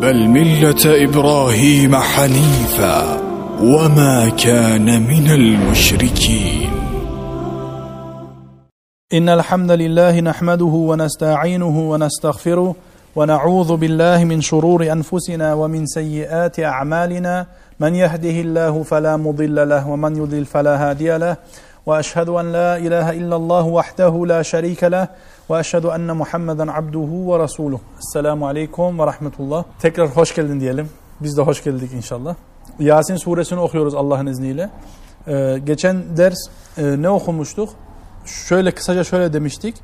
بل ملة إبراهيم حنيفا وما كان من المشركين. إن الحمد لله نحمده ونستعينه ونستغفره ونعوذ بالله من شرور أنفسنا ومن سيئات أعمالنا. من يهده الله فلا مضل له ومن يضلل فلا هادي له. وأشهد أن لا إله إلا الله وحده لا شريك له ve eşhedü enne Muhammeden abduhu ve resuluh. Esselamu aleyküm ve rahmetullah. Tekrar hoş geldin diyelim. Biz de hoş geldik inşallah. Yasin suresini okuyoruz Allah'ın izniyle. Ee, geçen ders e, ne okumuştuk? Şöyle kısaca şöyle demiştik.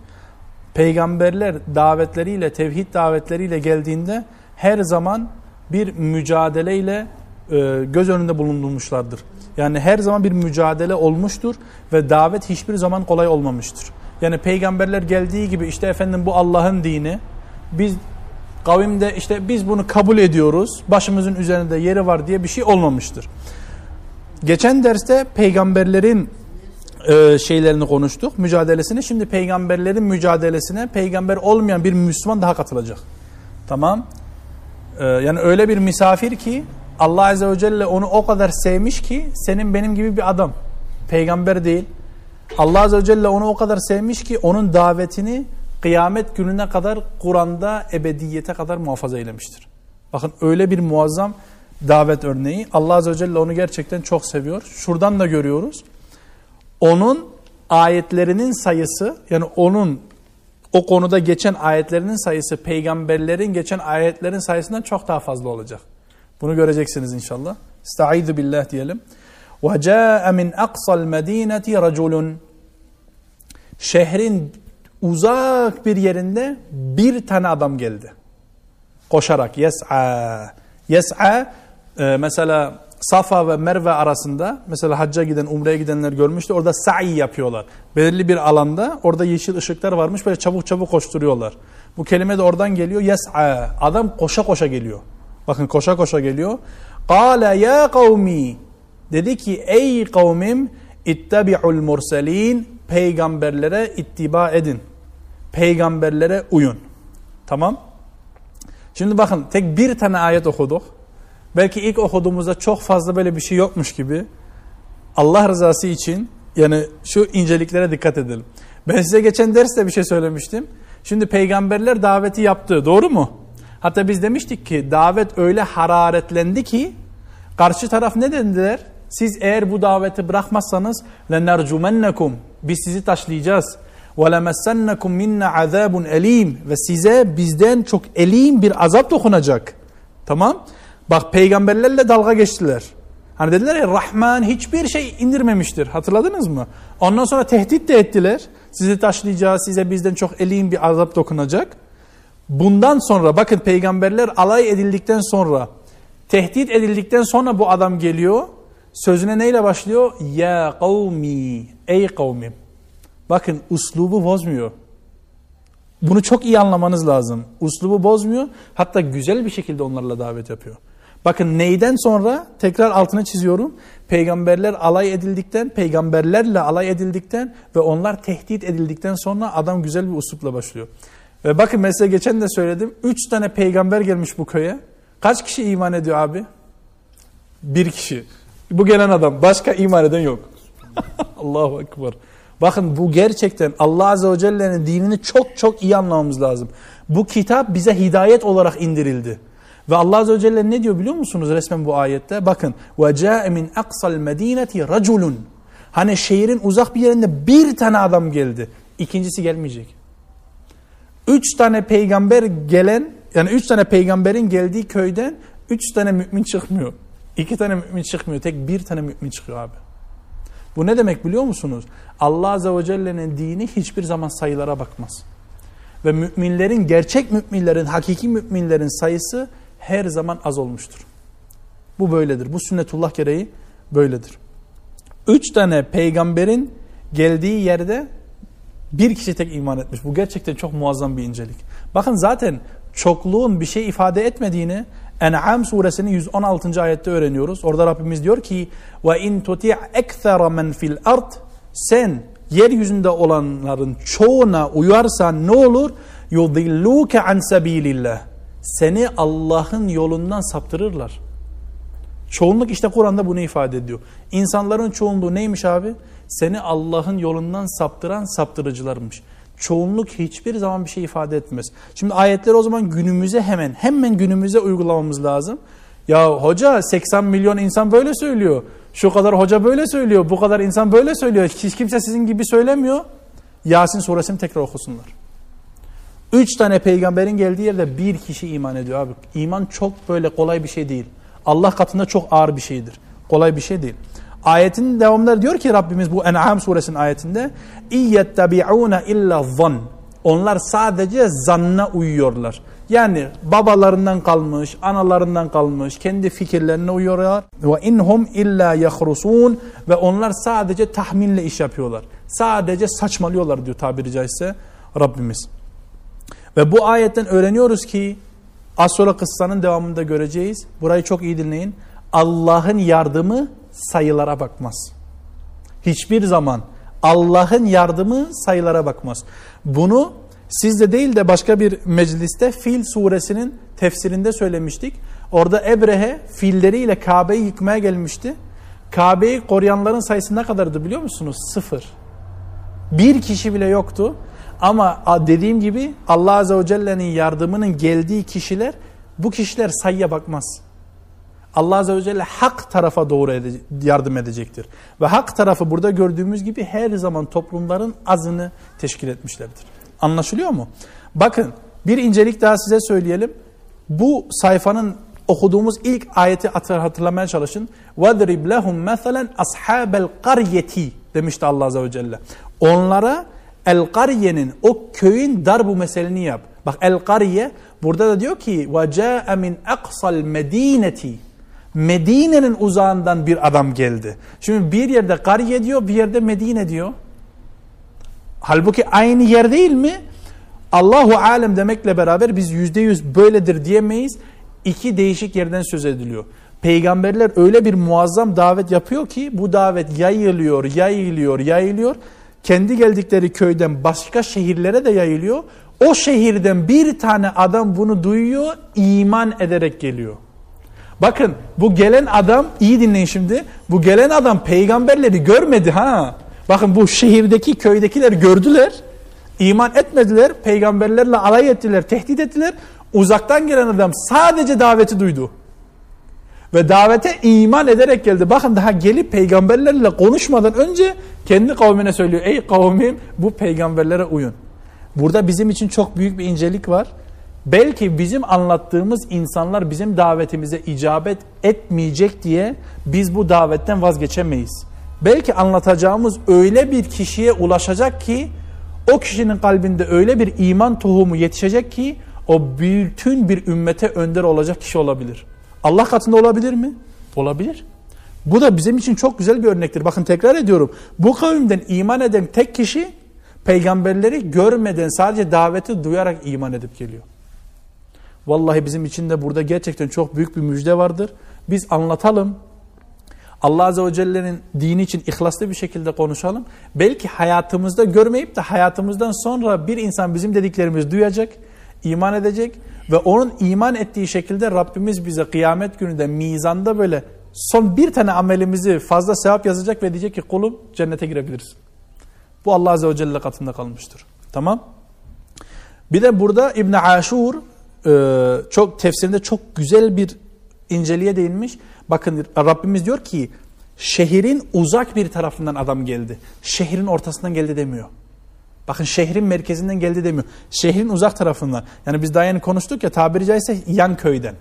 Peygamberler davetleriyle, tevhid davetleriyle geldiğinde her zaman bir mücadeleyle e, göz önünde bulundurmuşlardır. Yani her zaman bir mücadele olmuştur ve davet hiçbir zaman kolay olmamıştır. Yani peygamberler geldiği gibi işte efendim bu Allah'ın dini. Biz kavimde işte biz bunu kabul ediyoruz. Başımızın üzerinde yeri var diye bir şey olmamıştır. Geçen derste peygamberlerin e, şeylerini konuştuk, mücadelesini. Şimdi peygamberlerin mücadelesine peygamber olmayan bir Müslüman daha katılacak. Tamam. E, yani öyle bir misafir ki Allah Azze ve Celle onu o kadar sevmiş ki senin benim gibi bir adam. Peygamber değil. Allah Azze ve Celle onu o kadar sevmiş ki onun davetini kıyamet gününe kadar Kur'an'da ebediyete kadar muhafaza eylemiştir. Bakın öyle bir muazzam davet örneği. Allah Azze ve Celle onu gerçekten çok seviyor. Şuradan da görüyoruz. Onun ayetlerinin sayısı yani onun o konuda geçen ayetlerinin sayısı peygamberlerin geçen ayetlerin sayısından çok daha fazla olacak. Bunu göreceksiniz inşallah. Estaizu billah diyelim. وَجَاءَ مِنْ أَقْصَى الْمَد۪ينَةِ رَجُلٌ Şehrin uzak bir yerinde bir tane adam geldi. Koşarak. Yes'a. Yes'a e, mesela Safa ve Merve arasında mesela hacca giden, umreye gidenler görmüştü. Orada sa'i yapıyorlar. Belirli bir alanda orada yeşil ışıklar varmış. Böyle çabuk çabuk koşturuyorlar. Bu kelime de oradan geliyor. Yes'a. Adam koşa koşa geliyor. Bakın koşa koşa geliyor. Kale ya kavmi. Dedi ki ey kavmim ittabi'ul murselin. Peygamberlere ittiba edin. Peygamberlere uyun. Tamam. Şimdi bakın tek bir tane ayet okuduk. Belki ilk okuduğumuzda çok fazla böyle bir şey yokmuş gibi. Allah rızası için yani şu inceliklere dikkat edelim. Ben size geçen derste bir şey söylemiştim. Şimdi peygamberler daveti yaptı. Doğru mu? Hatta biz demiştik ki davet öyle hararetlendi ki karşı taraf ne dediler? Siz eğer bu daveti bırakmazsanız لَنَرْجُمَنَّكُمْ Biz sizi taşlayacağız. وَلَمَسَّنَّكُمْ مِنَّ عَذَابٌ elim Ve size bizden çok elim bir azap dokunacak. Tamam. Bak peygamberlerle dalga geçtiler. Hani dediler ya Rahman hiçbir şey indirmemiştir. Hatırladınız mı? Ondan sonra tehdit de ettiler. Sizi taşlayacağız, size bizden çok elim bir azap dokunacak. Bundan sonra bakın peygamberler alay edildikten sonra, tehdit edildikten sonra bu adam geliyor. Sözüne neyle başlıyor? Ya kavmi, ey kavmim. Bakın uslubu bozmuyor. Bunu çok iyi anlamanız lazım. Uslubu bozmuyor. Hatta güzel bir şekilde onlarla davet yapıyor. Bakın neyden sonra tekrar altını çiziyorum. Peygamberler alay edildikten, peygamberlerle alay edildikten ve onlar tehdit edildikten sonra adam güzel bir uslupla başlıyor. Ve bakın mesela geçen de söyledim. Üç tane peygamber gelmiş bu köye. Kaç kişi iman ediyor abi? Bir kişi. Bu gelen adam. Başka iman eden yok. Allahu Ekber. Bakın bu gerçekten Allah Azze ve Celle'nin dinini çok çok iyi anlamamız lazım. Bu kitap bize hidayet olarak indirildi. Ve Allah Azze ve Celle ne diyor biliyor musunuz resmen bu ayette? Bakın. وَجَاءَ مِنْ اَقْصَى الْمَد۪ينَةِ رَجُلٌ Hani şehrin uzak bir yerinde bir tane adam geldi. İkincisi gelmeyecek. Üç tane peygamber gelen, yani üç tane peygamberin geldiği köyden üç tane mümin çıkmıyor. İki tane mümin çıkmıyor. Tek bir tane mümin çıkıyor abi. Bu ne demek biliyor musunuz? Allah Azze ve Celle'nin dini hiçbir zaman sayılara bakmaz. Ve müminlerin, gerçek müminlerin, hakiki müminlerin sayısı her zaman az olmuştur. Bu böyledir. Bu sünnetullah gereği böyledir. Üç tane peygamberin geldiği yerde bir kişi tek iman etmiş. Bu gerçekten çok muazzam bir incelik. Bakın zaten çokluğun bir şey ifade etmediğini En'am suresinin 116. ayette öğreniyoruz. Orada Rabbimiz diyor ki ve in tuti' ekthara men fil ard sen yeryüzünde olanların çoğuna uyarsan ne olur? Yudilluke an sabilillah. seni Allah'ın yolundan saptırırlar. Çoğunluk işte Kur'an'da bunu ifade ediyor. İnsanların çoğunluğu neymiş abi? Seni Allah'ın yolundan saptıran saptırıcılarmış. Çoğunluk hiçbir zaman bir şey ifade etmez. Şimdi ayetleri o zaman günümüze hemen, hemen günümüze uygulamamız lazım. Ya hoca 80 milyon insan böyle söylüyor. Şu kadar hoca böyle söylüyor. Bu kadar insan böyle söylüyor. Hiç kimse sizin gibi söylemiyor. Yasin suresini tekrar okusunlar. Üç tane peygamberin geldiği yerde bir kişi iman ediyor abi. İman çok böyle kolay bir şey değil. Allah katında çok ağır bir şeydir. Kolay bir şey değil. Ayetin devamında diyor ki Rabbimiz bu En'am suresinin ayetinde İyyettabi'ûne illa zan. Onlar sadece zanna uyuyorlar. Yani babalarından kalmış, analarından kalmış, kendi fikirlerine uyuyorlar. Ve inhum illa yahrusun ve onlar sadece tahminle iş yapıyorlar. Sadece saçmalıyorlar diyor tabiri caizse Rabbimiz. Ve bu ayetten öğreniyoruz ki az sonra kıssanın devamında göreceğiz. Burayı çok iyi dinleyin. Allah'ın yardımı sayılara bakmaz. Hiçbir zaman Allah'ın yardımı sayılara bakmaz. Bunu sizde değil de başka bir mecliste Fil suresinin tefsirinde söylemiştik. Orada Ebrehe filleriyle Kabe'yi yıkmaya gelmişti. Kabe'yi koruyanların sayısı ne kadardı biliyor musunuz? Sıfır. Bir kişi bile yoktu. Ama dediğim gibi Allah Azze ve Celle'nin yardımının geldiği kişiler bu kişiler sayıya bakmaz. Allah Azze ve Celle hak tarafa doğru ede yardım edecektir. Ve hak tarafı burada gördüğümüz gibi her zaman toplumların azını teşkil etmişlerdir. Anlaşılıyor mu? Bakın bir incelik daha size söyleyelim. Bu sayfanın okuduğumuz ilk ayeti hatırlamaya çalışın. وَضْرِبْ لَهُمْ مَثَلًا أَصْحَابَ الْقَرْيَةِ demişti Allah Azze ve Celle. Onlara El-Kariye'nin o köyün darbu meselini yap. Bak El-Kariye burada da diyor ki وَجَاءَ مِنْ اَقْصَ الْمَد۪ينَةِ Medine'nin uzağından bir adam geldi. Şimdi bir yerde Kariye diyor, bir yerde Medine diyor. Halbuki aynı yer değil mi? Allahu alem demekle beraber biz yüzde yüz böyledir diyemeyiz. İki değişik yerden söz ediliyor. Peygamberler öyle bir muazzam davet yapıyor ki bu davet yayılıyor, yayılıyor, yayılıyor. Kendi geldikleri köyden başka şehirlere de yayılıyor. O şehirden bir tane adam bunu duyuyor, iman ederek geliyor. Bakın bu gelen adam iyi dinleyin şimdi. Bu gelen adam peygamberleri görmedi ha. Bakın bu şehirdeki köydekiler gördüler. iman etmediler. Peygamberlerle alay ettiler, tehdit ettiler. Uzaktan gelen adam sadece daveti duydu. Ve davete iman ederek geldi. Bakın daha gelip peygamberlerle konuşmadan önce kendi kavmine söylüyor. Ey kavmim bu peygamberlere uyun. Burada bizim için çok büyük bir incelik var. Belki bizim anlattığımız insanlar bizim davetimize icabet etmeyecek diye biz bu davetten vazgeçemeyiz. Belki anlatacağımız öyle bir kişiye ulaşacak ki o kişinin kalbinde öyle bir iman tohumu yetişecek ki o bütün bir ümmete önder olacak kişi olabilir. Allah katında olabilir mi? Olabilir. Bu da bizim için çok güzel bir örnektir. Bakın tekrar ediyorum. Bu kavimden iman eden tek kişi peygamberleri görmeden sadece daveti duyarak iman edip geliyor. Vallahi bizim için de burada gerçekten çok büyük bir müjde vardır. Biz anlatalım. Allah Azze ve Celle'nin dini için ihlaslı bir şekilde konuşalım. Belki hayatımızda görmeyip de hayatımızdan sonra bir insan bizim dediklerimizi duyacak, iman edecek ve onun iman ettiği şekilde Rabbimiz bize kıyamet gününde mizanda böyle son bir tane amelimizi fazla sevap yazacak ve diyecek ki kulum cennete girebiliriz. Bu Allah Azze ve Celle katında kalmıştır. Tamam. Bir de burada İbn Aşur e, çok tefsirinde çok güzel bir inceliğe değinmiş. Bakın Rabbimiz diyor ki şehrin uzak bir tarafından adam geldi. Şehrin ortasından geldi demiyor. Bakın şehrin merkezinden geldi demiyor. Şehrin uzak tarafından. Yani biz daha yeni konuştuk ya tabiri caizse yan köyden.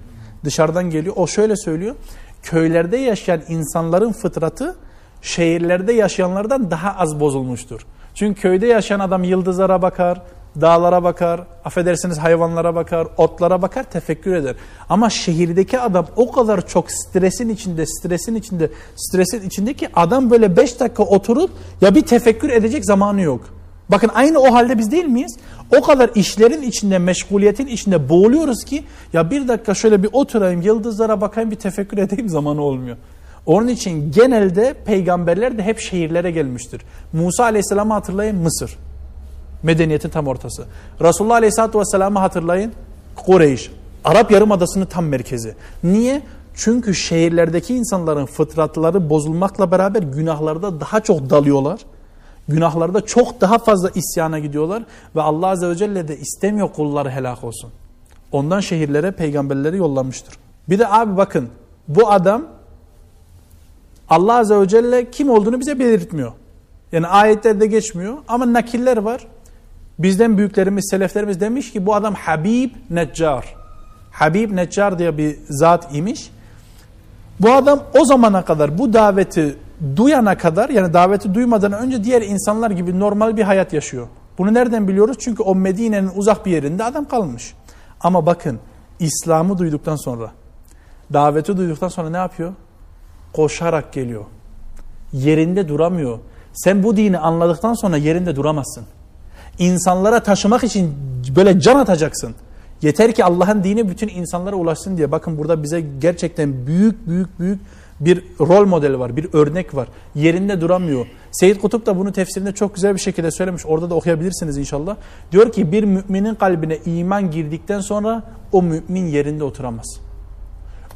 Dışarıdan geliyor. O şöyle söylüyor. Köylerde yaşayan insanların fıtratı şehirlerde yaşayanlardan daha az bozulmuştur. Çünkü köyde yaşayan adam yıldızlara bakar, dağlara bakar, affedersiniz hayvanlara bakar, otlara bakar, tefekkür eder. Ama şehirdeki adam o kadar çok stresin içinde, stresin içinde, stresin içinde ki adam böyle 5 dakika oturup ya bir tefekkür edecek zamanı yok. Bakın aynı o halde biz değil miyiz? O kadar işlerin içinde, meşguliyetin içinde boğuluyoruz ki ya bir dakika şöyle bir oturayım, yıldızlara bakayım, bir tefekkür edeyim zamanı olmuyor. Onun için genelde peygamberler de hep şehirlere gelmiştir. Musa Aleyhisselam'ı hatırlayın Mısır. Medeniyetin tam ortası. Resulullah Aleyhisselatü Vesselam'ı hatırlayın. Kureyş. Arap Yarımadası'nın tam merkezi. Niye? Çünkü şehirlerdeki insanların fıtratları bozulmakla beraber günahlarda daha çok dalıyorlar. Günahlarda çok daha fazla isyana gidiyorlar ve Allah Azze ve Celle de istemiyor kulları helak olsun. Ondan şehirlere peygamberleri yollamıştır. Bir de abi bakın bu adam Allah Azze ve Celle kim olduğunu bize belirtmiyor. Yani ayetlerde geçmiyor ama nakiller var. Bizden büyüklerimiz, seleflerimiz demiş ki bu adam Habib Neccar. Habib Neccar diye bir zat imiş. Bu adam o zamana kadar bu daveti duyana kadar yani daveti duymadan önce diğer insanlar gibi normal bir hayat yaşıyor. Bunu nereden biliyoruz? Çünkü o Medine'nin uzak bir yerinde adam kalmış. Ama bakın İslam'ı duyduktan sonra, daveti duyduktan sonra ne yapıyor? Koşarak geliyor. Yerinde duramıyor. Sen bu dini anladıktan sonra yerinde duramazsın. İnsanlara taşımak için böyle can atacaksın. Yeter ki Allah'ın dini bütün insanlara ulaşsın diye. Bakın burada bize gerçekten büyük büyük büyük bir rol modeli var, bir örnek var. Yerinde duramıyor. Seyyid Kutup da bunu tefsirinde çok güzel bir şekilde söylemiş. Orada da okuyabilirsiniz inşallah. Diyor ki bir müminin kalbine iman girdikten sonra o mümin yerinde oturamaz.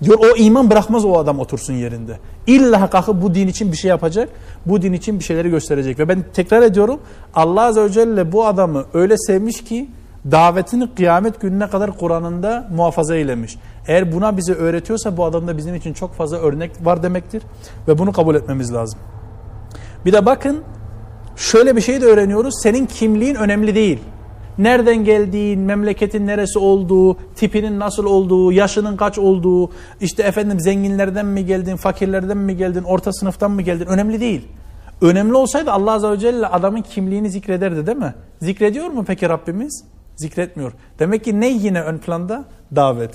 Diyor o iman bırakmaz o adam otursun yerinde. İlla kalkıp bu din için bir şey yapacak. Bu din için bir şeyleri gösterecek. Ve ben tekrar ediyorum Allah Azze ve Celle bu adamı öyle sevmiş ki davetini kıyamet gününe kadar Kur'an'ında muhafaza eylemiş. Eğer buna bize öğretiyorsa bu adamda bizim için çok fazla örnek var demektir. Ve bunu kabul etmemiz lazım. Bir de bakın şöyle bir şey de öğreniyoruz. Senin kimliğin önemli değil. Nereden geldiğin, memleketin neresi olduğu, tipinin nasıl olduğu, yaşının kaç olduğu, işte efendim zenginlerden mi geldin, fakirlerden mi geldin, orta sınıftan mı geldin önemli değil. Önemli olsaydı Allah Azze ve Celle adamın kimliğini zikrederdi değil mi? Zikrediyor mu peki Rabbimiz? Zikretmiyor. Demek ki ne yine ön planda? Davet.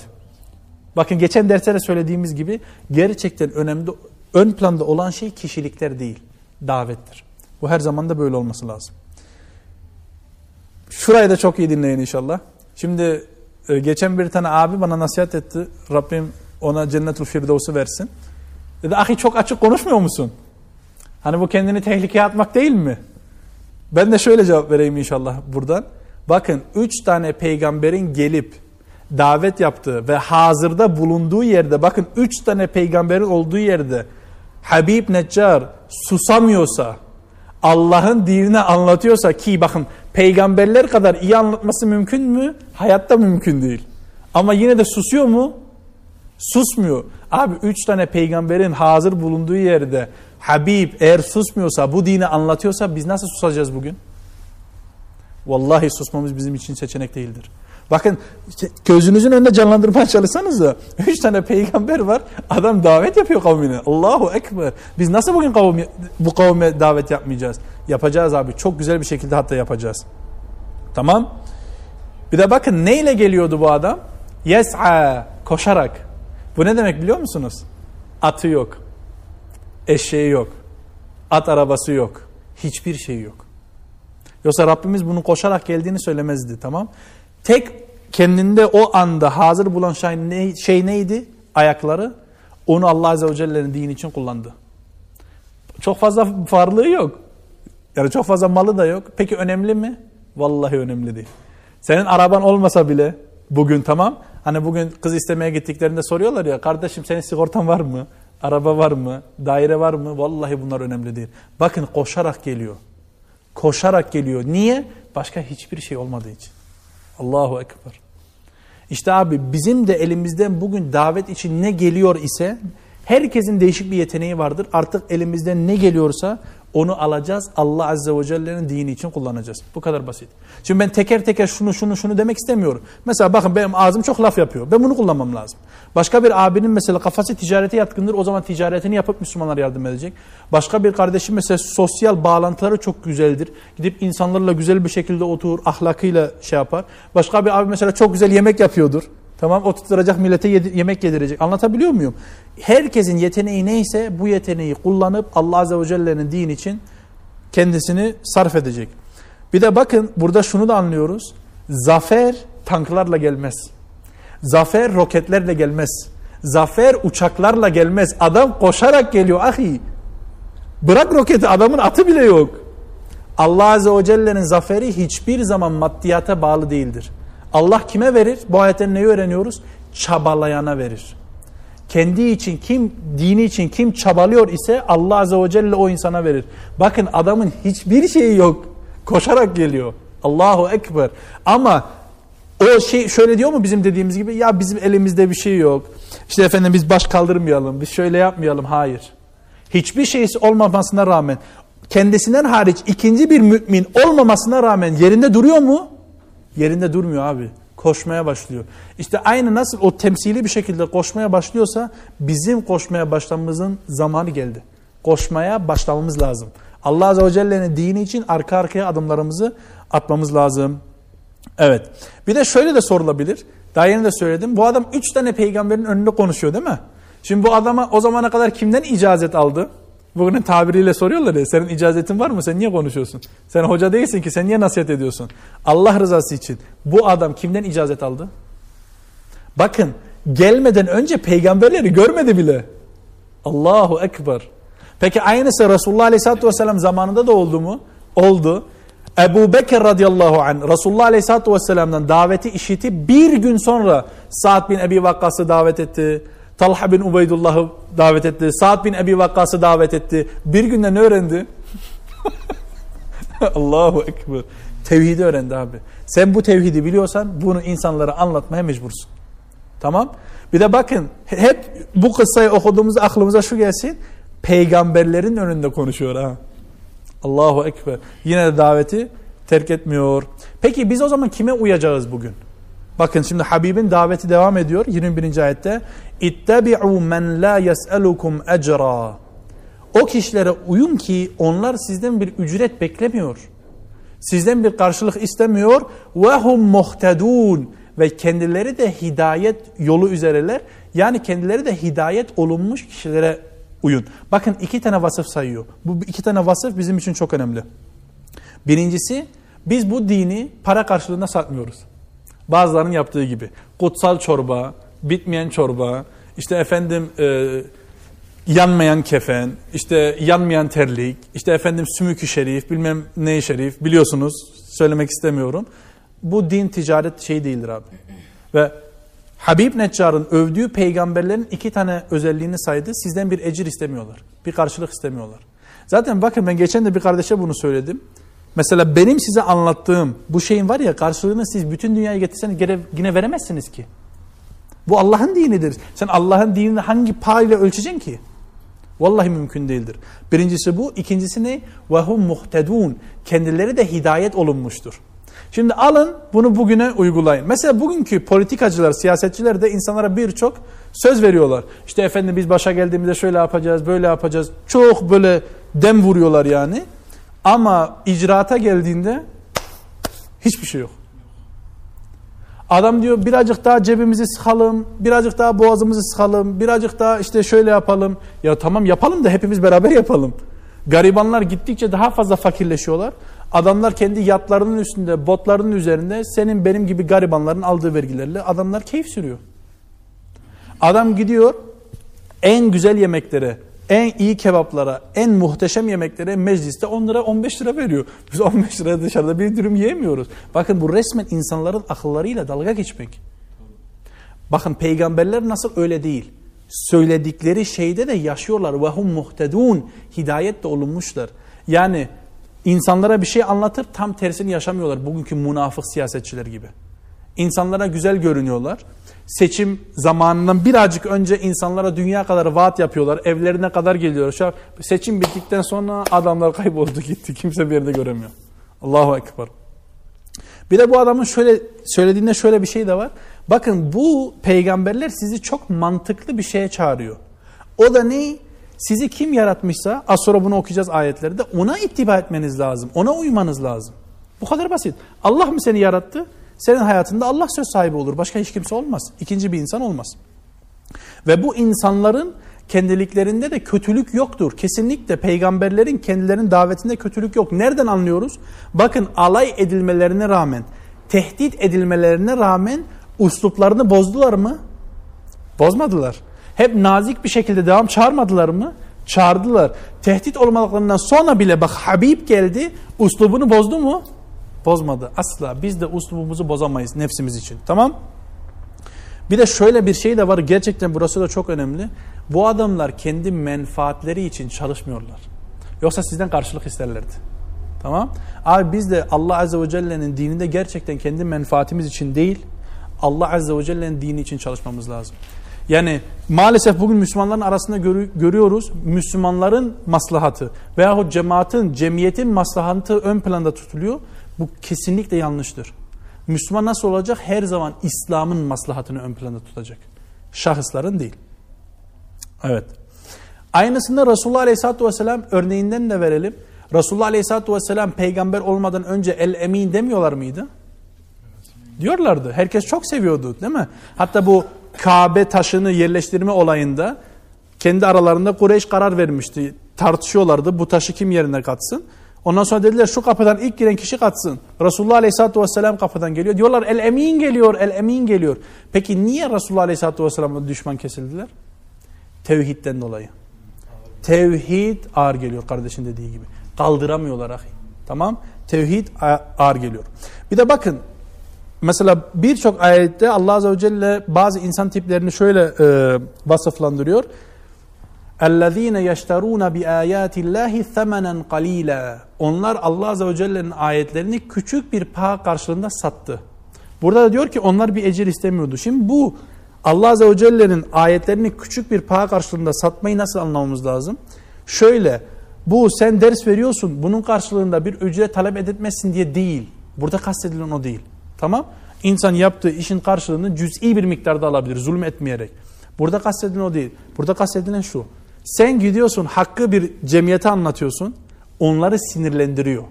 Bakın geçen derslerde söylediğimiz gibi gerçekten önemli, ön planda olan şey kişilikler değil, davettir. Bu her zaman da böyle olması lazım. Şurayı da çok iyi dinleyin inşallah. Şimdi e, geçen bir tane abi bana nasihat etti. Rabbim ona cennetul firdevsi versin. Dedi ahi çok açık konuşmuyor musun? Hani bu kendini tehlikeye atmak değil mi? Ben de şöyle cevap vereyim inşallah buradan. Bakın üç tane peygamberin gelip davet yaptığı ve hazırda bulunduğu yerde bakın üç tane peygamberin olduğu yerde Habib Neccar susamıyorsa Allah'ın dinini anlatıyorsa ki bakın peygamberler kadar iyi anlatması mümkün mü? Hayatta mümkün değil. Ama yine de susuyor mu? Susmuyor. Abi üç tane peygamberin hazır bulunduğu yerde Habib eğer susmuyorsa bu dini anlatıyorsa biz nasıl susacağız bugün? Vallahi susmamız bizim için seçenek değildir. Bakın gözünüzün önünde canlandırmaya çalışsanız da üç tane peygamber var. Adam davet yapıyor kavmine. Allahu Ekber. Biz nasıl bugün kavmi, bu kavme davet yapmayacağız? Yapacağız abi. Çok güzel bir şekilde hatta yapacağız. Tamam. Bir de bakın neyle geliyordu bu adam? Yes'a koşarak. Bu ne demek biliyor musunuz? Atı yok. Eşeği yok. At arabası yok. Hiçbir şey yok. Yoksa Rabbimiz bunu koşarak geldiğini söylemezdi tamam. Tek kendinde o anda hazır bulan şey, ne, şey neydi? Ayakları. Onu Allah Azze ve Celle'nin dini için kullandı. Çok fazla varlığı yok. Yani çok fazla malı da yok. Peki önemli mi? Vallahi önemli değil. Senin araban olmasa bile bugün tamam. Hani bugün kız istemeye gittiklerinde soruyorlar ya kardeşim senin sigortan var mı? Araba var mı? Daire var mı? Vallahi bunlar önemli değil. Bakın koşarak geliyor. Koşarak geliyor. Niye? Başka hiçbir şey olmadığı için. Allahu Ekber. İşte abi bizim de elimizden bugün davet için ne geliyor ise herkesin değişik bir yeteneği vardır. Artık elimizden ne geliyorsa onu alacağız. Allah Azze ve Celle'nin dini için kullanacağız. Bu kadar basit. Şimdi ben teker teker şunu şunu şunu demek istemiyorum. Mesela bakın benim ağzım çok laf yapıyor. Ben bunu kullanmam lazım. Başka bir abinin mesela kafası ticarete yatkındır. O zaman ticaretini yapıp Müslümanlara yardım edecek. Başka bir kardeşim mesela sosyal bağlantıları çok güzeldir. Gidip insanlarla güzel bir şekilde oturur, ahlakıyla şey yapar. Başka bir abi mesela çok güzel yemek yapıyordur. Tamam o tutturacak millete yedi, yemek yedirecek. Anlatabiliyor muyum? Herkesin yeteneği neyse bu yeteneği kullanıp Allah Azze ve Celle'nin din için kendisini sarf edecek. Bir de bakın burada şunu da anlıyoruz. Zafer tanklarla gelmez. Zafer roketlerle gelmez. Zafer uçaklarla gelmez. Adam koşarak geliyor ahi. Bırak roketi adamın atı bile yok. Allah Azze ve Celle'nin zaferi hiçbir zaman maddiyata bağlı değildir. Allah kime verir? Bu ayetten neyi öğreniyoruz? çabalayana verir. Kendi için kim, dini için kim çabalıyor ise Allah Azze ve Celle o insana verir. Bakın adamın hiçbir şeyi yok. Koşarak geliyor. Allahu Ekber. Ama o şey şöyle diyor mu bizim dediğimiz gibi ya bizim elimizde bir şey yok. İşte efendim biz baş kaldırmayalım, biz şöyle yapmayalım. Hayır. Hiçbir şeysi olmamasına rağmen kendisinden hariç ikinci bir mümin olmamasına rağmen yerinde duruyor mu? Yerinde durmuyor abi. Koşmaya başlıyor. İşte aynı nasıl o temsili bir şekilde koşmaya başlıyorsa bizim koşmaya başlamamızın zamanı geldi. Koşmaya başlamamız lazım. Allah Azze ve Celle'nin dini için arka arkaya adımlarımızı atmamız lazım. Evet. Bir de şöyle de sorulabilir. Daha yeni de söyledim. Bu adam üç tane peygamberin önünde konuşuyor değil mi? Şimdi bu adama o zamana kadar kimden icazet aldı? Bugünün tabiriyle soruyorlar ya senin icazetin var mı? Sen niye konuşuyorsun? Sen hoca değilsin ki sen niye nasihat ediyorsun? Allah rızası için bu adam kimden icazet aldı? Bakın gelmeden önce peygamberleri görmedi bile. Allahu Ekber. Peki aynısı Resulullah Aleyhisselatü Vesselam zamanında da oldu mu? Oldu. Ebu Bekir radıyallahu anh Resulullah Aleyhisselatü Vesselam'dan daveti işiti bir gün sonra Sa'd bin Ebi Vakkas'ı davet etti. Talha bin Ubeydullah'ı davet etti. Sa'd bin Ebi Vakkas'ı davet etti. Bir günde ne öğrendi? Allahu Ekber. Tevhidi öğrendi abi. Sen bu tevhidi biliyorsan bunu insanlara anlatmaya mecbursun. Tamam? Bir de bakın hep bu kıssayı okuduğumuzda aklımıza şu gelsin. Peygamberlerin önünde konuşuyor ha. Allahu Ekber. Yine de daveti terk etmiyor. Peki biz o zaman kime uyacağız bugün? Bakın şimdi Habib'in daveti devam ediyor 21. ayette. İttebi'u men la yes'elukum ecra. O kişilere uyun ki onlar sizden bir ücret beklemiyor. Sizden bir karşılık istemiyor. Ve hum muhtedun. Ve kendileri de hidayet yolu üzereler. Yani kendileri de hidayet olunmuş kişilere uyun. Bakın iki tane vasıf sayıyor. Bu iki tane vasıf bizim için çok önemli. Birincisi biz bu dini para karşılığında satmıyoruz. Bazılarının yaptığı gibi. Kutsal çorba, bitmeyen çorba, işte efendim e, yanmayan kefen, işte yanmayan terlik, işte efendim sümükü şerif, bilmem ne şerif biliyorsunuz söylemek istemiyorum. Bu din ticaret şey değildir abi. Ve Habib Neccar'ın övdüğü peygamberlerin iki tane özelliğini saydı. Sizden bir ecir istemiyorlar. Bir karşılık istemiyorlar. Zaten bakın ben geçen de bir kardeşe bunu söyledim. Mesela benim size anlattığım bu şeyin var ya karşılığını siz bütün dünyaya getirseniz yine veremezsiniz ki. Bu Allah'ın dinidir. Sen Allah'ın dinini hangi payla ölçeceksin ki? Vallahi mümkün değildir. Birincisi bu. ikincisi ne? وَهُمْ muhtedun. Kendileri de hidayet olunmuştur. Şimdi alın bunu bugüne uygulayın. Mesela bugünkü politikacılar, siyasetçiler de insanlara birçok söz veriyorlar. İşte efendim biz başa geldiğimizde şöyle yapacağız, böyle yapacağız. Çok böyle dem vuruyorlar yani. Ama icraata geldiğinde hiçbir şey yok. Adam diyor birazcık daha cebimizi sıkalım, birazcık daha boğazımızı sıkalım, birazcık daha işte şöyle yapalım. Ya tamam yapalım da hepimiz beraber yapalım. Garibanlar gittikçe daha fazla fakirleşiyorlar. Adamlar kendi yatlarının üstünde, botlarının üzerinde senin benim gibi garibanların aldığı vergilerle adamlar keyif sürüyor. Adam gidiyor en güzel yemeklere, en iyi kebaplara, en muhteşem yemeklere mecliste 10 lira 15 lira veriyor. Biz 15 lira dışarıda bir dürüm yiyemiyoruz. Bakın bu resmen insanların akıllarıyla dalga geçmek. Bakın peygamberler nasıl öyle değil. Söyledikleri şeyde de yaşıyorlar. Ve hum muhtedun. Hidayet de olunmuşlar. Yani insanlara bir şey anlatır tam tersini yaşamıyorlar. Bugünkü münafık siyasetçiler gibi. İnsanlara güzel görünüyorlar seçim zamanından birazcık önce insanlara dünya kadar vaat yapıyorlar. Evlerine kadar geliyor. Şu seçim bittikten sonra adamlar kayboldu gitti. Kimse bir yerde göremiyor. Allahu Ekber. Bir de bu adamın şöyle söylediğinde şöyle bir şey de var. Bakın bu peygamberler sizi çok mantıklı bir şeye çağırıyor. O da ne? Sizi kim yaratmışsa az sonra bunu okuyacağız ayetlerde ona ittiba etmeniz lazım. Ona uymanız lazım. Bu kadar basit. Allah mı seni yarattı? Senin hayatında Allah söz sahibi olur. Başka hiç kimse olmaz. İkinci bir insan olmaz. Ve bu insanların kendiliklerinde de kötülük yoktur. Kesinlikle peygamberlerin kendilerinin davetinde kötülük yok. Nereden anlıyoruz? Bakın alay edilmelerine rağmen, tehdit edilmelerine rağmen usluplarını bozdular mı? Bozmadılar. Hep nazik bir şekilde devam çağırmadılar mı? Çağırdılar. Tehdit olmadıklarından sonra bile bak Habib geldi, uslubunu bozdu mu? Bozmadı. Asla biz de uslubumuzu bozamayız nefsimiz için. Tamam? Bir de şöyle bir şey de var gerçekten burası da çok önemli. Bu adamlar kendi menfaatleri için çalışmıyorlar. Yoksa sizden karşılık isterlerdi. Tamam? Abi biz de Allah Azze ve Celle'nin dininde gerçekten kendi menfaatimiz için değil, Allah Azze ve Celle'nin dini için çalışmamız lazım. Yani maalesef bugün Müslümanların arasında görü görüyoruz Müslümanların maslahatı veyahut cemaatin, cemiyetin maslahatı ön planda tutuluyor. Bu kesinlikle yanlıştır. Müslüman nasıl olacak? Her zaman İslam'ın maslahatını ön planda tutacak. Şahısların değil. Evet. Aynısında Resulullah Aleyhisselatü Vesselam örneğinden de verelim. Resulullah Aleyhisselatü Vesselam peygamber olmadan önce el emin demiyorlar mıydı? Diyorlardı. Herkes çok seviyordu değil mi? Hatta bu Kabe taşını yerleştirme olayında kendi aralarında Kureyş karar vermişti. Tartışıyorlardı bu taşı kim yerine katsın. Ondan sonra dediler şu kapıdan ilk giren kişi katsın. Resulullah Aleyhisselatü Vesselam kapıdan geliyor. Diyorlar el emin geliyor, el emin geliyor. Peki niye Resulullah Aleyhisselatü Vesselam'la düşman kesildiler? Tevhidden dolayı. Tevhid ağır geliyor kardeşin dediği gibi. Kaldıramıyorlar ahi. Tamam? Tevhid ağır geliyor. Bir de bakın mesela birçok ayette Allah Azze ve Celle bazı insan tiplerini şöyle e, vasıflandırıyor. اَلَّذ۪ينَ يَشْتَرُونَ بِآيَاتِ اللّٰهِ ثَمَنًا قَل۪يلًا Onlar Allah Azze ve Celle'nin ayetlerini küçük bir paha karşılığında sattı. Burada da diyor ki onlar bir ecir istemiyordu. Şimdi bu Allah Azze ve Celle'nin ayetlerini küçük bir paha karşılığında satmayı nasıl anlamamız lazım? Şöyle, bu sen ders veriyorsun, bunun karşılığında bir ücret talep edilmesin diye değil. Burada kastedilen o değil. Tamam? İnsan yaptığı işin karşılığını cüz'i bir miktarda alabilir, zulüm etmeyerek. Burada kastedilen o değil. Burada kastedilen şu. Sen gidiyorsun, hakkı bir cemiyete anlatıyorsun, onları sinirlendiriyor.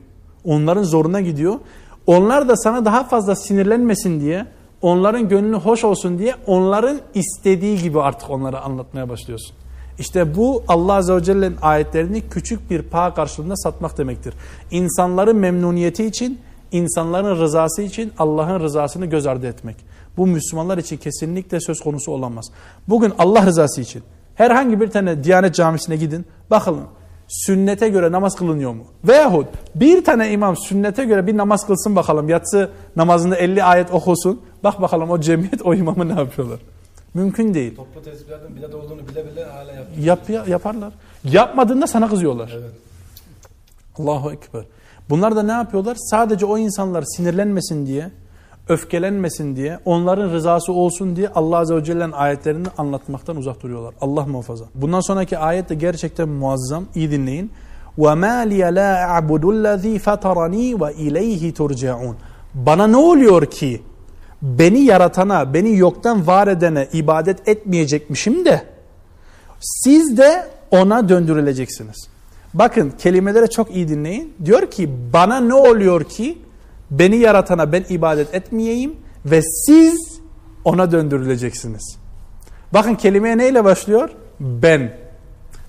Onların zoruna gidiyor. Onlar da sana daha fazla sinirlenmesin diye, onların gönlü hoş olsun diye onların istediği gibi artık onlara anlatmaya başlıyorsun. İşte bu Allah Azze ve Celle'nin ayetlerini küçük bir paha karşılığında satmak demektir. İnsanların memnuniyeti için, insanların rızası için Allah'ın rızasını göz ardı etmek. Bu Müslümanlar için kesinlikle söz konusu olamaz. Bugün Allah rızası için herhangi bir tane Diyanet Camisi'ne gidin, bakalım sünnete göre namaz kılınıyor mu? Veyahut bir tane imam sünnete göre bir namaz kılsın bakalım. Yatsı namazında 50 ayet okusun. Bak bakalım o cemiyet o imamı ne yapıyorlar? Mümkün değil. Toplu tesbihlerden bidat olduğunu bile bile hala yapıyor. Yap, ya, yaparlar. Yapmadığında sana kızıyorlar. Evet. Allahu Ekber. Bunlar da ne yapıyorlar? Sadece o insanlar sinirlenmesin diye, öfkelenmesin diye, onların rızası olsun diye Allah Azze ve Celle'nin ayetlerini anlatmaktan uzak duruyorlar. Allah muhafaza. Bundan sonraki ayet de gerçekten muazzam. İyi dinleyin. وَمَا لِيَ لَا أَعْبُدُ الَّذ۪ي فَتَرَن۪ي وَاِلَيْهِ تُرْجَعُونَ Bana ne oluyor ki beni yaratana, beni yoktan var edene ibadet etmeyecekmişim de siz de ona döndürüleceksiniz. Bakın kelimelere çok iyi dinleyin. Diyor ki bana ne oluyor ki beni yaratana ben ibadet etmeyeyim ve siz ona döndürüleceksiniz. Bakın kelimeye neyle başlıyor? Ben.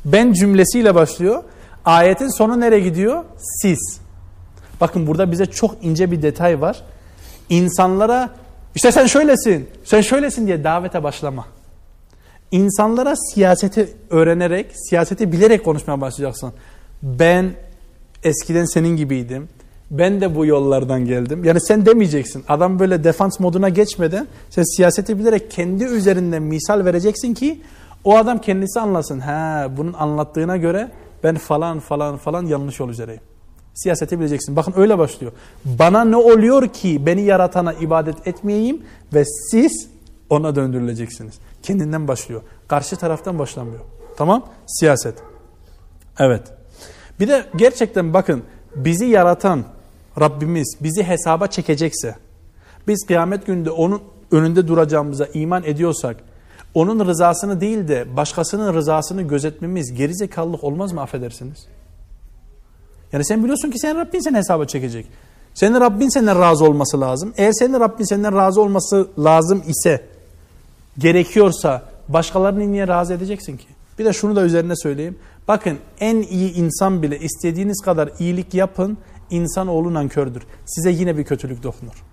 Ben cümlesiyle başlıyor. Ayetin sonu nereye gidiyor? Siz. Bakın burada bize çok ince bir detay var. İnsanlara işte sen şöylesin, sen şöylesin diye davete başlama. İnsanlara siyaseti öğrenerek, siyaseti bilerek konuşmaya başlayacaksın. Ben eskiden senin gibiydim. Ben de bu yollardan geldim. Yani sen demeyeceksin. Adam böyle defans moduna geçmeden sen siyaseti bilerek kendi üzerinden misal vereceksin ki o adam kendisi anlasın. Ha, bunun anlattığına göre ben falan falan falan yanlış yol üzereyim. Siyaseti bileceksin. Bakın öyle başlıyor. Bana ne oluyor ki beni yaratana ibadet etmeyeyim ve siz ona döndürüleceksiniz. Kendinden başlıyor. Karşı taraftan başlamıyor. Tamam? Siyaset. Evet. Bir de gerçekten bakın bizi yaratan Rabbimiz bizi hesaba çekecekse biz kıyamet günde onun önünde duracağımıza iman ediyorsak onun rızasını değil de başkasının rızasını gözetmemiz gerizekalılık olmaz mı affedersiniz? Yani sen biliyorsun ki senin Rabbin seni hesaba çekecek. Senin Rabbin senden razı olması lazım. Eğer senin Rabbin senden razı olması lazım ise gerekiyorsa başkalarını niye razı edeceksin ki? Bir de şunu da üzerine söyleyeyim. Bakın en iyi insan bile istediğiniz kadar iyilik yapın insanoğlu nankördür. Size yine bir kötülük dokunur.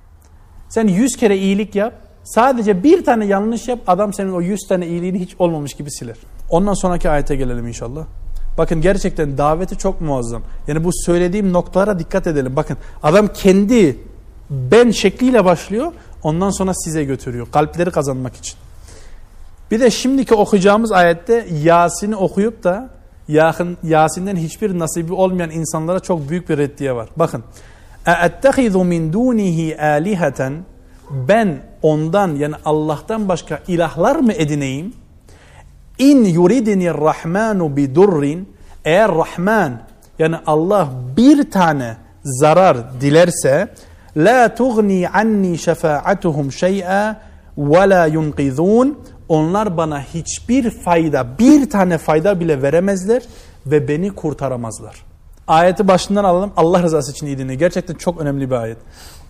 Sen yüz kere iyilik yap sadece bir tane yanlış yap adam senin o yüz tane iyiliğini hiç olmamış gibi siler. Ondan sonraki ayete gelelim inşallah. Bakın gerçekten daveti çok muazzam. Yani bu söylediğim noktalara dikkat edelim. Bakın adam kendi ben şekliyle başlıyor ondan sonra size götürüyor kalpleri kazanmak için. Bir de şimdiki okuyacağımız ayette Yasin'i okuyup da Yasin'den hiçbir nasibi olmayan insanlara çok büyük bir reddiye var. Bakın. اَاَتَّخِذُ مِنْ دُونِهِ آلِهَةً Ben ondan yani Allah'tan başka ilahlar mı edineyim? İn yuridini rahmanu bi durrin eğer Rahman yani Allah bir tane zarar dilerse la tughni anni şefaatuhum şey'a ve la yunqizun onlar bana hiçbir fayda bir tane fayda bile veremezler ve beni kurtaramazlar. Ayeti başından alalım Allah rızası için dinleyin. Gerçekten çok önemli bir ayet.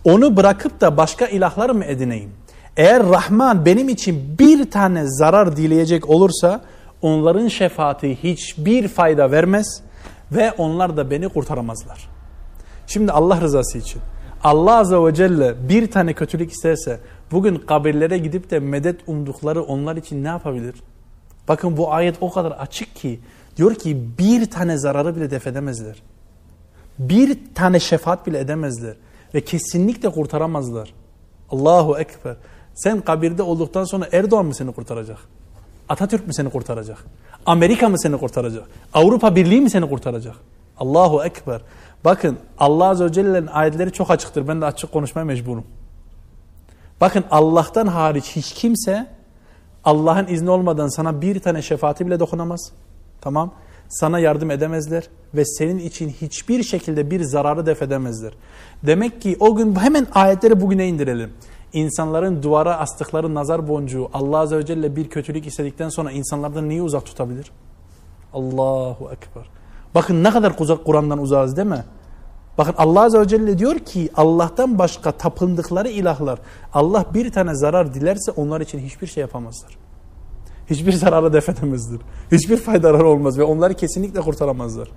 Onu bırakıp da başka ilahlar mı edineyim? Eğer Rahman benim için bir tane zarar dileyecek olursa onların şefaati hiçbir fayda vermez ve onlar da beni kurtaramazlar. Şimdi Allah rızası için Allah Azze ve Celle bir tane kötülük isterse bugün kabirlere gidip de medet umdukları onlar için ne yapabilir? Bakın bu ayet o kadar açık ki diyor ki bir tane zararı bile def edemezler. Bir tane şefaat bile edemezler. Ve kesinlikle kurtaramazlar. Allahu Ekber. Sen kabirde olduktan sonra Erdoğan mı seni kurtaracak? Atatürk mü seni kurtaracak? Amerika mı seni kurtaracak? Avrupa Birliği mi seni kurtaracak? Allahu Ekber. Bakın Allah Azze ve Celle'nin ayetleri çok açıktır. Ben de açık konuşmaya mecburum. Bakın Allah'tan hariç hiç kimse Allah'ın izni olmadan sana bir tane şefaati bile dokunamaz. Tamam. Sana yardım edemezler ve senin için hiçbir şekilde bir zararı def edemezler. Demek ki o gün hemen ayetleri bugüne indirelim. İnsanların duvara astıkları nazar boncuğu Allah Azze ve Celle bir kötülük istedikten sonra insanlardan neyi uzak tutabilir? Allahu Ekber. Bakın ne kadar Kur'an'dan uzağız değil mi? Bakın Allah Azze ve Celle diyor ki Allah'tan başka tapındıkları ilahlar Allah bir tane zarar dilerse onlar için hiçbir şey yapamazlar. Hiçbir zararı def edemezler. Hiçbir faydaları olmaz ve onları kesinlikle kurtaramazlar.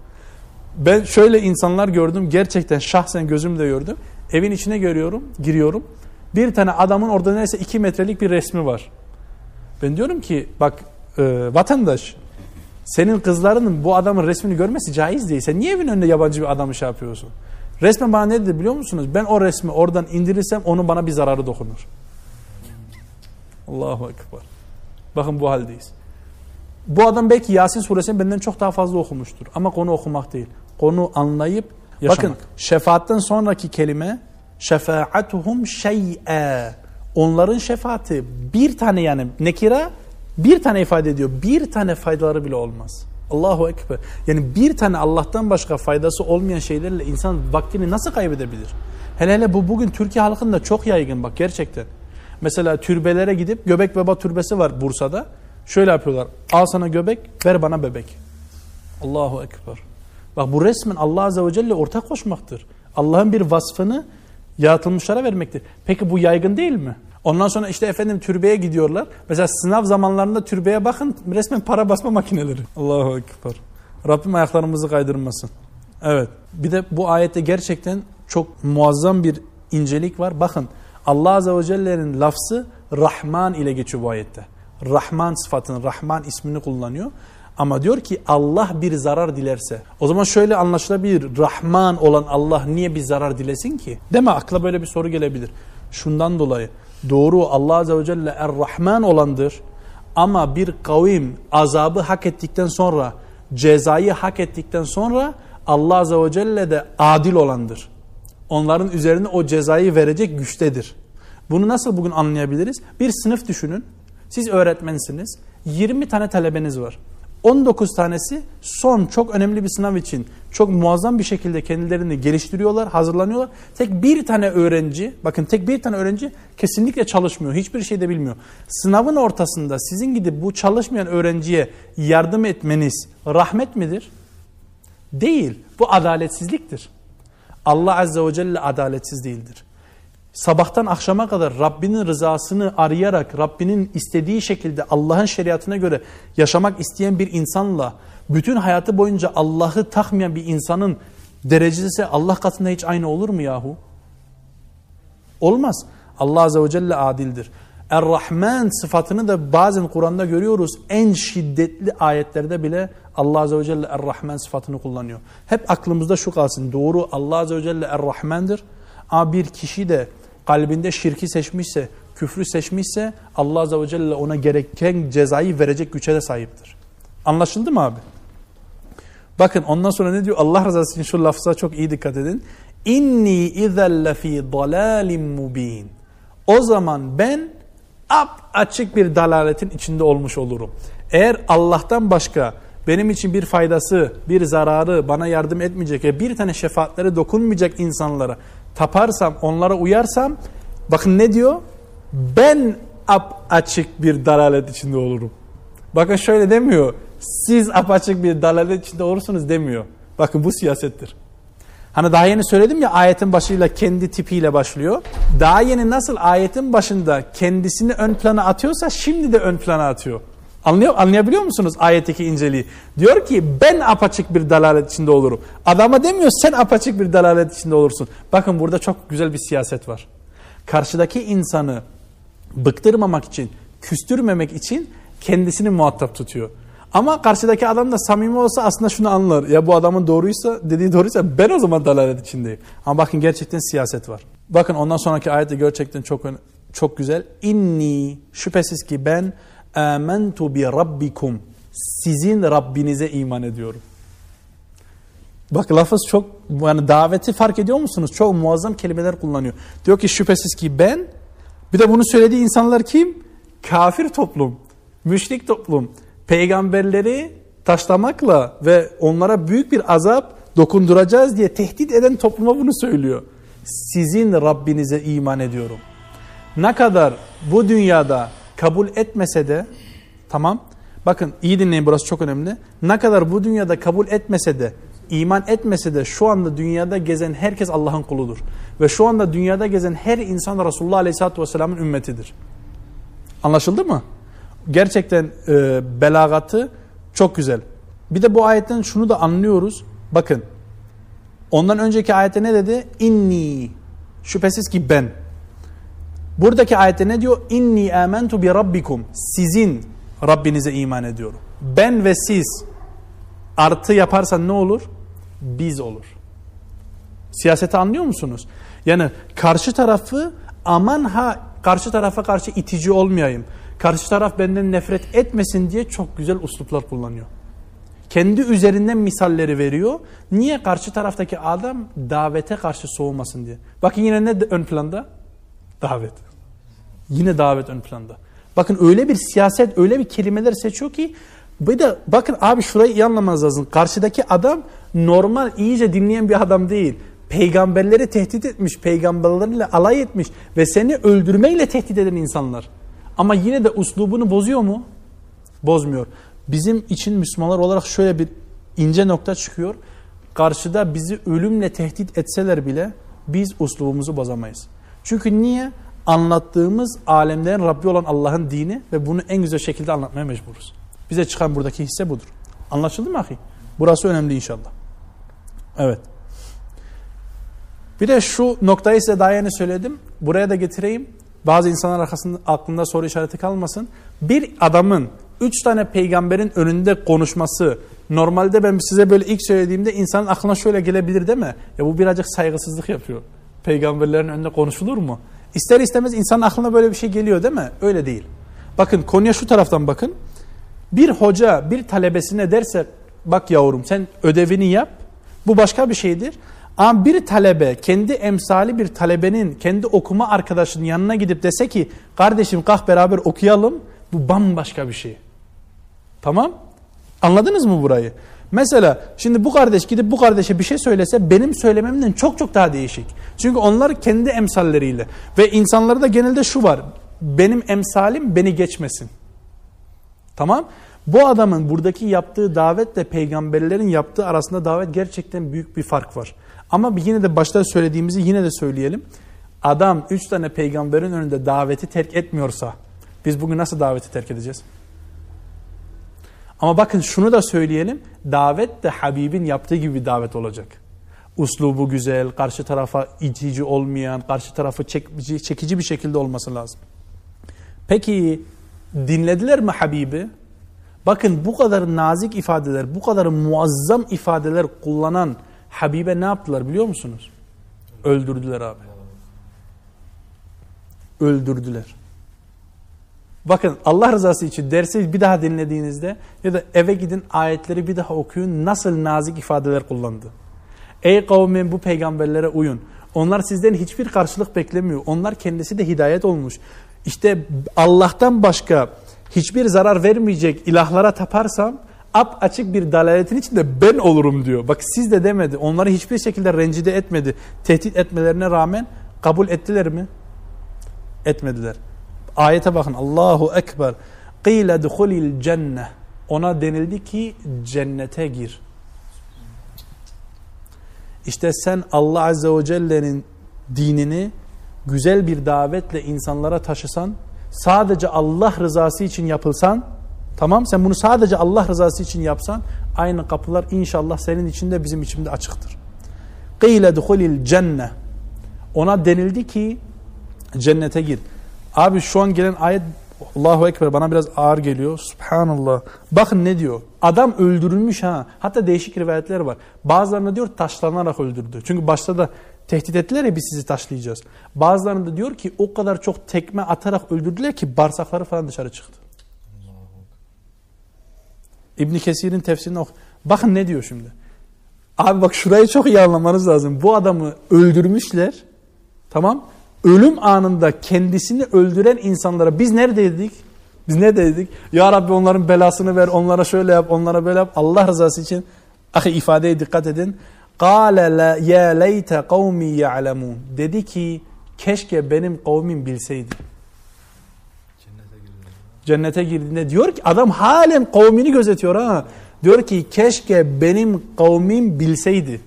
Ben şöyle insanlar gördüm gerçekten şahsen gözümle gördüm. Evin içine görüyorum, giriyorum. Bir tane adamın orada neredeyse iki metrelik bir resmi var. Ben diyorum ki bak e, vatandaş senin kızlarının bu adamın resmini görmesi caiz değil. Sen niye evin önünde yabancı bir adamı şey yapıyorsun? Resmen bana ne dedi biliyor musunuz? Ben o resmi oradan indirirsem onun bana bir zararı dokunur. Allahu Ekber. Bakın bu haldeyiz. Bu adam belki Yasin suresini benden çok daha fazla okumuştur. Ama konu okumak değil. Konu anlayıp yaşamak. Bakın şefaatten sonraki kelime şefaatuhum şey'e. Onların şefaati bir tane yani nekira bir tane ifade ediyor. Bir tane faydaları bile olmaz. Allahu Ekber. Yani bir tane Allah'tan başka faydası olmayan şeylerle insan vaktini nasıl kaybedebilir? Hele hele bu bugün Türkiye halkında çok yaygın bak gerçekten. Mesela türbelere gidip Göbek Baba türbesi var Bursa'da. Şöyle yapıyorlar. Al sana göbek, ver bana bebek. Allahu Ekber. Bak bu resmen Allah Azze ve Celle ortak koşmaktır. Allah'ın bir vasfını yaratılmışlara vermektir. Peki bu yaygın değil mi? Ondan sonra işte efendim türbeye gidiyorlar. Mesela sınav zamanlarında türbeye bakın resmen para basma makineleri. Allahu Ekber. Rabbim ayaklarımızı kaydırmasın. Evet. Bir de bu ayette gerçekten çok muazzam bir incelik var. Bakın Allah Azze ve Celle'nin lafzı Rahman ile geçiyor bu ayette. Rahman sıfatını, Rahman ismini kullanıyor. Ama diyor ki Allah bir zarar dilerse. O zaman şöyle anlaşılabilir. Rahman olan Allah niye bir zarar dilesin ki? Değil mi? Akla böyle bir soru gelebilir. Şundan dolayı. Doğru Allah Azze ve Celle Er-Rahman olandır. Ama bir kavim azabı hak ettikten sonra, cezayı hak ettikten sonra Allah Azze ve Celle de adil olandır. Onların üzerine o cezayı verecek güçtedir. Bunu nasıl bugün anlayabiliriz? Bir sınıf düşünün. Siz öğretmensiniz. 20 tane talebeniz var. 19 tanesi son çok önemli bir sınav için çok muazzam bir şekilde kendilerini geliştiriyorlar, hazırlanıyorlar. Tek bir tane öğrenci, bakın tek bir tane öğrenci kesinlikle çalışmıyor, hiçbir şey de bilmiyor. Sınavın ortasında sizin gidip bu çalışmayan öğrenciye yardım etmeniz rahmet midir? Değil, bu adaletsizliktir. Allah Azze ve Celle adaletsiz değildir sabahtan akşama kadar Rabbinin rızasını arayarak Rabbinin istediği şekilde Allah'ın şeriatına göre yaşamak isteyen bir insanla bütün hayatı boyunca Allah'ı takmayan bir insanın derecesi Allah katında hiç aynı olur mu yahu? Olmaz. Allah Azze ve Celle adildir. Er-Rahman sıfatını da bazen Kur'an'da görüyoruz. En şiddetli ayetlerde bile Allah Azze ve Celle Er-Rahman sıfatını kullanıyor. Hep aklımızda şu kalsın. Doğru Allah Azze ve Celle Er-Rahman'dır. Ama bir kişi de kalbinde şirki seçmişse, küfrü seçmişse Allah Azze ve Celle ona gereken cezayı verecek güce de sahiptir. Anlaşıldı mı abi? Bakın ondan sonra ne diyor? Allah rızası için şu lafza çok iyi dikkat edin. İnni izelle fi dalalim mubin. O zaman ben ap açık bir dalaletin içinde olmuş olurum. Eğer Allah'tan başka benim için bir faydası, bir zararı bana yardım etmeyecek ve bir tane şefaatleri dokunmayacak insanlara taparsam, onlara uyarsam bakın ne diyor? Ben ap açık bir dalalet içinde olurum. Bakın şöyle demiyor. Siz apaçık bir dalalet içinde olursunuz demiyor. Bakın bu siyasettir. Hani daha yeni söyledim ya ayetin başıyla kendi tipiyle başlıyor. Daha yeni nasıl ayetin başında kendisini ön plana atıyorsa şimdi de ön plana atıyor. Anlıyor, anlayabiliyor musunuz ayetteki inceliği? Diyor ki ben apaçık bir dalalet içinde olurum. Adama demiyor sen apaçık bir dalalet içinde olursun. Bakın burada çok güzel bir siyaset var. Karşıdaki insanı bıktırmamak için, küstürmemek için kendisini muhatap tutuyor. Ama karşıdaki adam da samimi olsa aslında şunu anlar. Ya bu adamın doğruysa, dediği doğruysa ben o zaman dalalet içindeyim. Ama bakın gerçekten siyaset var. Bakın ondan sonraki ayette gerçekten çok çok güzel. İnni şüphesiz ki ben amentu bi rabbikum. Sizin Rabbinize iman ediyorum. Bak lafız çok yani daveti fark ediyor musunuz? Çok muazzam kelimeler kullanıyor. Diyor ki şüphesiz ki ben bir de bunu söylediği insanlar kim? Kafir toplum, müşrik toplum peygamberleri taşlamakla ve onlara büyük bir azap dokunduracağız diye tehdit eden topluma bunu söylüyor. Sizin Rabbinize iman ediyorum. Ne kadar bu dünyada kabul etmese de tamam bakın iyi dinleyin burası çok önemli. Ne kadar bu dünyada kabul etmese de iman etmese de şu anda dünyada gezen herkes Allah'ın kuludur. Ve şu anda dünyada gezen her insan Resulullah Aleyhisselatü Vesselam'ın ümmetidir. Anlaşıldı mı? gerçekten e, belagatı çok güzel. Bir de bu ayetten şunu da anlıyoruz. Bakın ondan önceki ayette ne dedi? İnni şüphesiz ki ben. Buradaki ayette ne diyor? İnni amentu bi rabbikum. Sizin Rabbinize iman ediyorum. Ben ve siz artı yaparsan ne olur? Biz olur. Siyaseti anlıyor musunuz? Yani karşı tarafı aman ha karşı tarafa karşı itici olmayayım karşı taraf benden nefret etmesin diye çok güzel usluplar kullanıyor. Kendi üzerinden misalleri veriyor. Niye karşı taraftaki adam davete karşı soğumasın diye. Bakın yine ne ön planda? Davet. Yine davet ön planda. Bakın öyle bir siyaset, öyle bir kelimeler seçiyor ki bir de bakın abi şurayı iyi anlamanız lazım. Karşıdaki adam normal iyice dinleyen bir adam değil. Peygamberleri tehdit etmiş, peygamberlerle alay etmiş ve seni öldürmeyle tehdit eden insanlar. Ama yine de uslubunu bozuyor mu? Bozmuyor. Bizim için Müslümanlar olarak şöyle bir ince nokta çıkıyor. Karşıda bizi ölümle tehdit etseler bile biz uslubumuzu bozamayız. Çünkü niye? Anlattığımız alemlerin Rabbi olan Allah'ın dini ve bunu en güzel şekilde anlatmaya mecburuz. Bize çıkan buradaki hisse budur. Anlaşıldı mı ahi? Burası önemli inşallah. Evet. Bir de şu noktayı size daha yeni söyledim. Buraya da getireyim. Bazı insanlar arkasında, aklında soru işareti kalmasın. Bir adamın üç tane peygamberin önünde konuşması normalde ben size böyle ilk söylediğimde insanın aklına şöyle gelebilir değil mi? Ya bu birazcık saygısızlık yapıyor. Peygamberlerin önünde konuşulur mu? İster istemez insanın aklına böyle bir şey geliyor değil mi? Öyle değil. Bakın konuya şu taraftan bakın. Bir hoca bir talebesine derse bak yavrum sen ödevini yap. Bu başka bir şeydir. Ama bir talebe kendi emsali bir talebenin kendi okuma arkadaşının yanına gidip dese ki kardeşim kalk beraber okuyalım bu bambaşka bir şey. Tamam? Anladınız mı burayı? Mesela şimdi bu kardeş gidip bu kardeşe bir şey söylese benim söylememden çok çok daha değişik. Çünkü onlar kendi emsalleriyle ve insanlarda genelde şu var. Benim emsalim beni geçmesin. Tamam? Bu adamın buradaki yaptığı davetle peygamberlerin yaptığı arasında davet gerçekten büyük bir fark var. Ama yine de başta söylediğimizi yine de söyleyelim. Adam üç tane peygamberin önünde daveti terk etmiyorsa biz bugün nasıl daveti terk edeceğiz? Ama bakın şunu da söyleyelim. Davet de Habib'in yaptığı gibi bir davet olacak. Uslubu güzel, karşı tarafa itici olmayan, karşı tarafı çekici, çekici bir şekilde olması lazım. Peki dinlediler mi Habib'i? Bakın bu kadar nazik ifadeler, bu kadar muazzam ifadeler kullanan Habibe ne yaptılar biliyor musunuz? Öldürdüler abi. Öldürdüler. Bakın Allah rızası için dersi bir daha dinlediğinizde ya da eve gidin ayetleri bir daha okuyun nasıl nazik ifadeler kullandı. Ey kavmin bu peygamberlere uyun. Onlar sizden hiçbir karşılık beklemiyor. Onlar kendisi de hidayet olmuş. İşte Allah'tan başka hiçbir zarar vermeyecek ilahlara taparsam ap açık bir dalaletin içinde ben olurum diyor. Bak siz de demedi. Onları hiçbir şekilde rencide etmedi. Tehdit etmelerine rağmen kabul ettiler mi? Etmediler. Ayete bakın. Allahu Ekber. Qile duhulil cenne. Ona denildi ki cennete gir. İşte sen Allah Azze ve Celle'nin dinini güzel bir davetle insanlara taşısan, sadece Allah rızası için yapılsan, tamam sen bunu sadece Allah rızası için yapsan, aynı kapılar inşallah senin için de bizim için de açıktır. Qile duhulil cenne. Ona denildi ki cennete gir. Abi şu an gelen ayet Allahu Ekber bana biraz ağır geliyor. Subhanallah. Bakın ne diyor. Adam öldürülmüş ha. Hatta değişik rivayetler var. Bazılarında diyor taşlanarak öldürdü. Çünkü başta da tehdit ettiler ya biz sizi taşlayacağız. Bazılarında diyor ki o kadar çok tekme atarak öldürdüler ki bağırsakları falan dışarı çıktı. İbn Kesir'in tefsirini ok. Bakın ne diyor şimdi. Abi bak şurayı çok iyi anlamanız lazım. Bu adamı öldürmüşler. Tamam? Ölüm anında kendisini öldüren insanlara biz neredeydik? Biz ne dedik? Ya Rabbi onların belasını ver, onlara şöyle yap, onlara böyle yap. Allah rızası için ahi ifadeye dikkat edin. قَالَ la ya leyte kavmi ya'lemun. Dedi ki keşke benim kavmim bilseydi. Cennete girdiğinde diyor ki adam halen kavmini gözetiyor ha. Diyor ki keşke benim kavmim bilseydi.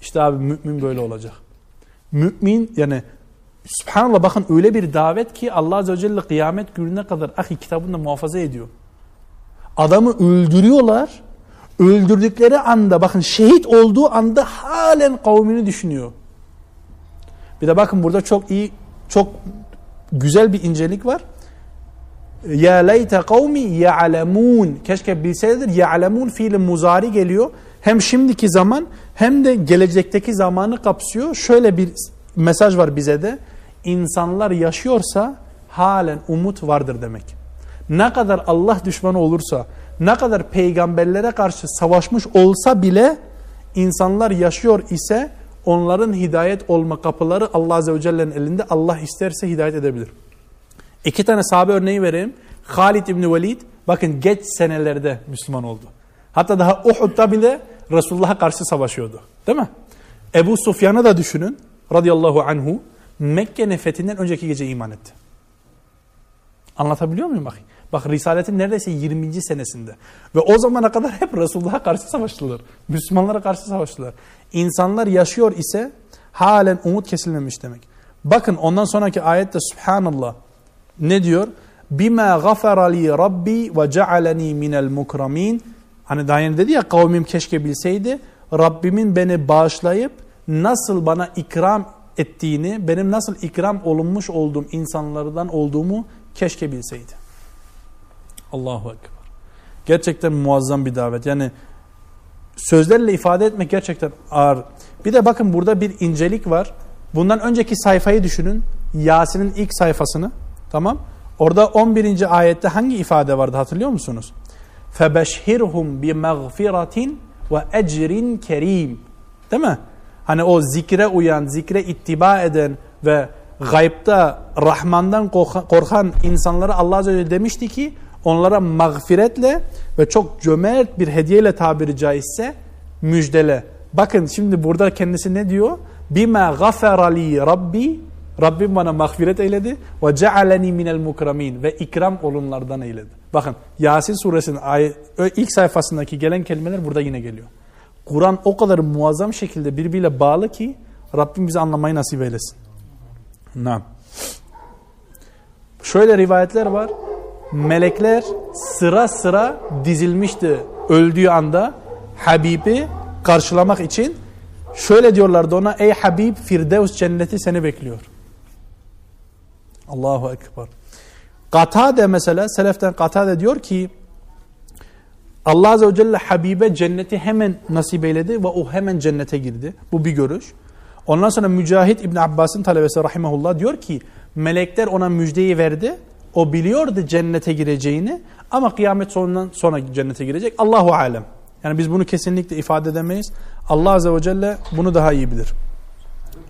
İşte abi mümin böyle olacak. Mümin yani Subhanallah bakın öyle bir davet ki Allah Azze ve Celle kıyamet gününe kadar ahi kitabında muhafaza ediyor. Adamı öldürüyorlar. Öldürdükleri anda bakın şehit olduğu anda halen kavmini düşünüyor. Bir de bakın burada çok iyi çok güzel bir incelik var. Ya leyte kavmi ya'lemun. Keşke bilseydiler. Ya'lemun fiili muzari geliyor. Hem şimdiki zaman hem de gelecekteki zamanı kapsıyor. Şöyle bir mesaj var bize de. İnsanlar yaşıyorsa halen umut vardır demek. Ne kadar Allah düşmanı olursa, ne kadar peygamberlere karşı savaşmış olsa bile insanlar yaşıyor ise onların hidayet olma kapıları Allah Azze ve Celle'nin elinde. Allah isterse hidayet edebilir. İki tane sahabe örneği vereyim. Halid İbni Velid bakın geç senelerde Müslüman oldu. Hatta daha Uhud'da bile Resulullah'a karşı savaşıyordu. Değil mi? Ebu Sufyan'ı da düşünün radıyallahu anhu Mekke'nin fethinden önceki gece iman etti. Anlatabiliyor muyum bakayım? Bak Risaletin neredeyse 20. senesinde. Ve o zamana kadar hep Resulullah'a karşı savaştılar. Müslümanlara karşı savaştılar. İnsanlar yaşıyor ise halen umut kesilmemiş demek. Bakın ondan sonraki ayette Subhanallah ne diyor? Bima gafara li rabbi ve cealeni minel mukramin. Hani daha yeni dedi ya kavmim keşke bilseydi. Rabbimin beni bağışlayıp nasıl bana ikram ettiğini, benim nasıl ikram olunmuş olduğum insanlardan olduğumu keşke bilseydi. Allahu Ekber. Gerçekten muazzam bir davet. Yani sözlerle ifade etmek gerçekten ağır. Bir de bakın burada bir incelik var. Bundan önceki sayfayı düşünün. Yasin'in ilk sayfasını. Tamam. Orada 11. ayette hangi ifade vardı hatırlıyor musunuz? فَبَشْهِرْهُمْ بِمَغْفِرَةٍ وَاَجْرٍ kerim. Değil mi? Hani o zikre uyan, zikre ittiba eden ve gaybta Rahman'dan korkan insanlara Allah Azze ve Celle demişti ki onlara mağfiretle ve çok cömert bir hediyeyle tabiri caizse müjdele. Bakın şimdi burada kendisi ne diyor? Bima gaferali rabbi Rabbim bana mağfiret eyledi ve cealeni minel mukramin ve ikram olunlardan eyledi. Bakın Yasin suresinin ilk sayfasındaki gelen kelimeler burada yine geliyor. Kur'an o kadar muazzam şekilde birbiriyle bağlı ki Rabbim bize anlamayı nasip eylesin. Nam. Şöyle rivayetler var. Melekler sıra sıra dizilmişti öldüğü anda Habib'i karşılamak için. Şöyle diyorlardı ona ey Habib Firdevs cenneti seni bekliyor. Allahu Ekber. Katade mesela seleften Katade diyor ki Allah Azze ve Celle Habibe cenneti hemen nasip eyledi ve o hemen cennete girdi. Bu bir görüş. Ondan sonra Mücahit İbn Abbas'ın talebesi rahimahullah diyor ki melekler ona müjdeyi verdi. O biliyordu cennete gireceğini ama kıyamet sonundan sonra cennete girecek. Allahu alem. Yani biz bunu kesinlikle ifade edemeyiz. Allah azze ve celle bunu daha iyi bilir.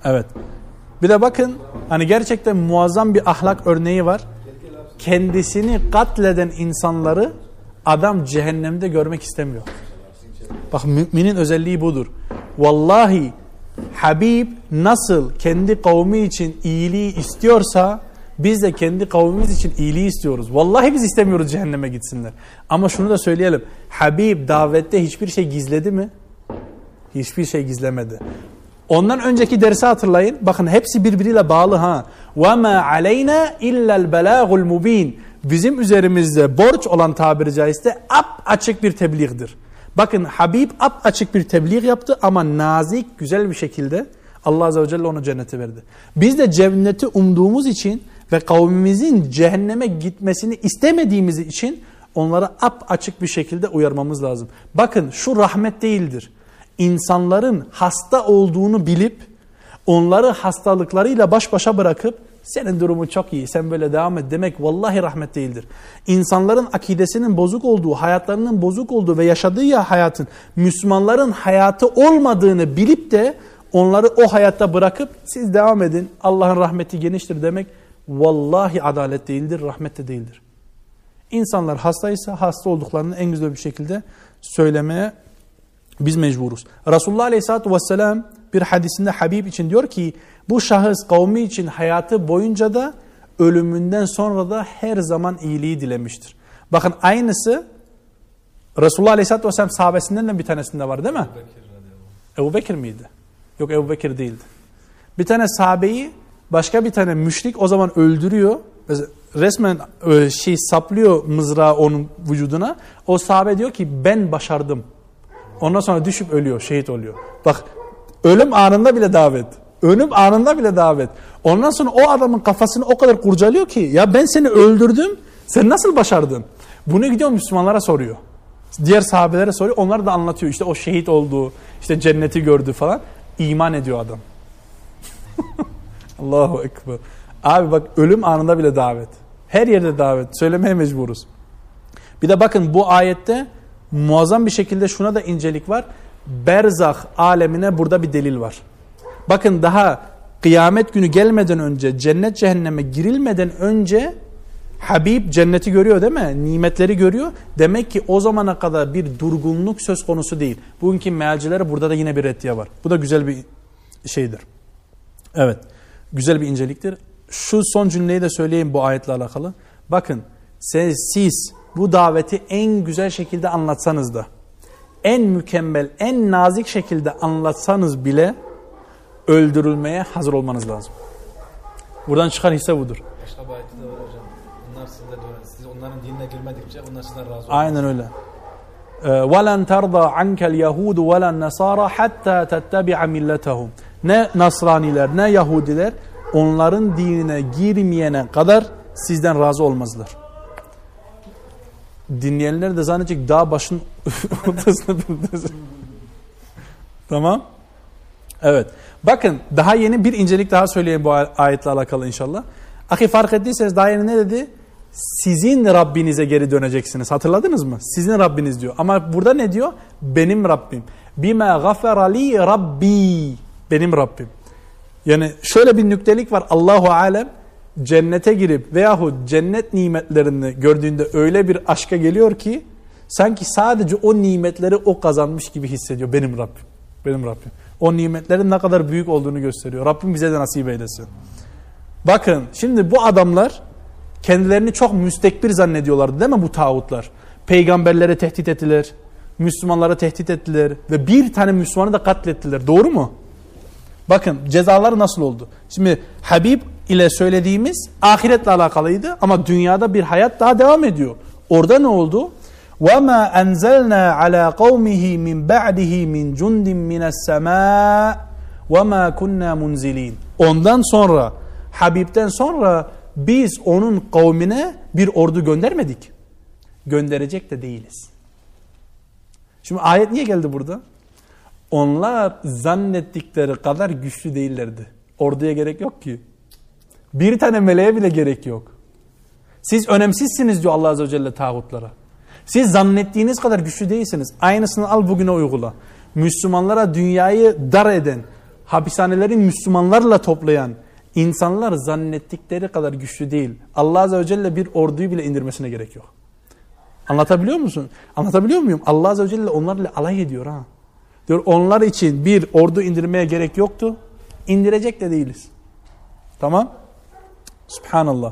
Evet. Bir de bakın hani gerçekten muazzam bir ahlak örneği var. Kendisini katleden insanları adam cehennemde görmek istemiyor. Bak müminin özelliği budur. Vallahi Habib nasıl kendi kavmi için iyiliği istiyorsa biz de kendi kavmimiz için iyiliği istiyoruz. Vallahi biz istemiyoruz cehenneme gitsinler. Ama şunu da söyleyelim. Habib davette hiçbir şey gizledi mi? Hiçbir şey gizlemedi. Ondan önceki dersi hatırlayın. Bakın hepsi birbiriyle bağlı ha. وَمَا عَلَيْنَا اِلَّا الْبَلَاغُ الْمُب۪ينَ Bizim üzerimizde borç olan tabiri caizse ap açık bir tebliğdir. Bakın Habib ap açık bir tebliğ yaptı ama nazik, güzel bir şekilde Allah Azze ve Celle onu cennete verdi. Biz de cenneti umduğumuz için ve kavmimizin cehenneme gitmesini istemediğimiz için onlara ap açık bir şekilde uyarmamız lazım. Bakın şu rahmet değildir. İnsanların hasta olduğunu bilip onları hastalıklarıyla baş başa bırakıp senin durumun çok iyi sen böyle devam et demek vallahi rahmet değildir. İnsanların akidesinin bozuk olduğu, hayatlarının bozuk olduğu ve yaşadığı ya hayatın Müslümanların hayatı olmadığını bilip de onları o hayatta bırakıp siz devam edin Allah'ın rahmeti geniştir demek vallahi adalet değildir, rahmet de değildir. İnsanlar hastaysa hasta olduklarını en güzel bir şekilde söylemeye biz mecburuz. Resulullah Aleyhisselatü Vesselam bir hadisinde Habib için diyor ki bu şahıs kavmi için hayatı boyunca da ölümünden sonra da her zaman iyiliği dilemiştir. Bakın aynısı Resulullah Aleyhisselatü Vesselam sahabesinden de bir tanesinde var değil mi? Ebu Bekir miydi? Yok Ebu Bekir değildi. Bir tane sahabeyi başka bir tane müşrik o zaman öldürüyor. Resmen e, şey saplıyor mızrağı onun vücuduna. O sahabe diyor ki ben başardım. Ondan sonra düşüp ölüyor, şehit oluyor. Bak ölüm anında bile davet. Ölüm anında bile davet. Ondan sonra o adamın kafasını o kadar kurcalıyor ki ya ben seni öldürdüm, sen nasıl başardın? Bunu gidiyor Müslümanlara soruyor. Diğer sahabelere soruyor, onlar da anlatıyor. İşte o şehit oldu, işte cenneti gördü falan. İman ediyor adam. Allahu Ekber. Abi bak ölüm anında bile davet. Her yerde davet. Söylemeye mecburuz. Bir de bakın bu ayette muazzam bir şekilde şuna da incelik var. Berzah alemine burada bir delil var. Bakın daha kıyamet günü gelmeden önce cennet cehenneme girilmeden önce Habib cenneti görüyor değil mi? Nimetleri görüyor. Demek ki o zamana kadar bir durgunluk söz konusu değil. Bugünkü mealcilere burada da yine bir reddiye var. Bu da güzel bir şeydir. Evet. Güzel bir inceliktir. Şu son cümleyi de söyleyeyim bu ayetle alakalı. Bakın siz, siz bu daveti en güzel şekilde anlatsanız da en mükemmel, en nazik şekilde anlatsanız bile öldürülmeye hazır olmanız lazım. Buradan çıkan hisse budur. Başka bir ayette de var hocam. Onlar sizden öğren. Siz onların dinine girmedikçe onlar sizden razı olmaz. Aynen öyle. وَلَنْ تَرْضَى عَنْكَ الْيَهُودُ وَلَا النَّصَارَى حَتَّى تَتَّبِعَ مِلَّتَهُمْ Ne Nasraniler ne Yahudiler onların dinine girmeyene kadar sizden razı olmazlar. Dinleyenler de zannedecek dağ başın ortasında Tamam. Evet. Bakın daha yeni bir incelik daha söyleyeyim bu ayetle alakalı inşallah. Ahi fark ettiyseniz daha yeni ne dedi? Sizin Rabbinize geri döneceksiniz. Hatırladınız mı? Sizin Rabbiniz diyor. Ama burada ne diyor? Benim Rabbim. Bima gaferali Rabbi. Benim Rabbim. Yani şöyle bir nüktelik var. Allahu alem cennete girip veyahut cennet nimetlerini gördüğünde öyle bir aşka geliyor ki sanki sadece o nimetleri o kazanmış gibi hissediyor. Benim Rabbim. Benim Rabbim. O nimetlerin ne kadar büyük olduğunu gösteriyor. Rabbim bize de nasip eylesin. Bakın şimdi bu adamlar kendilerini çok müstekbir zannediyorlardı değil mi bu tağutlar? Peygamberlere tehdit ettiler. Müslümanlara tehdit ettiler. Ve bir tane Müslümanı da katlettiler. Doğru mu? Bakın cezalar nasıl oldu? Şimdi Habib ile söylediğimiz ahiretle alakalıydı ama dünyada bir hayat daha devam ediyor. Orada ne oldu? وَمَا أَنْزَلْنَا عَلَى قَوْمِهِ مِنْ بَعْدِهِ مِنْ جُنْدٍ مِنَ السَّمَاءِ وَمَا كُنَّا مُنْزِلِينَ Ondan sonra, Habib'den sonra biz onun kavmine bir ordu göndermedik. Gönderecek de değiliz. Şimdi ayet niye geldi burada? Onlar zannettikleri kadar güçlü değillerdi. Orduya gerek yok ki. Bir tane meleğe bile gerek yok. Siz önemsizsiniz diyor Allah Azze ve Celle tağutlara. Siz zannettiğiniz kadar güçlü değilsiniz. Aynısını al bugüne uygula. Müslümanlara dünyayı dar eden, hapishaneleri Müslümanlarla toplayan insanlar zannettikleri kadar güçlü değil. Allah Azze ve Celle bir orduyu bile indirmesine gerek yok. Anlatabiliyor musun? Anlatabiliyor muyum? Allah Azze ve Celle onlarla alay ediyor ha. Diyor onlar için bir ordu indirmeye gerek yoktu. İndirecek de değiliz. Tamam? Subhanallah.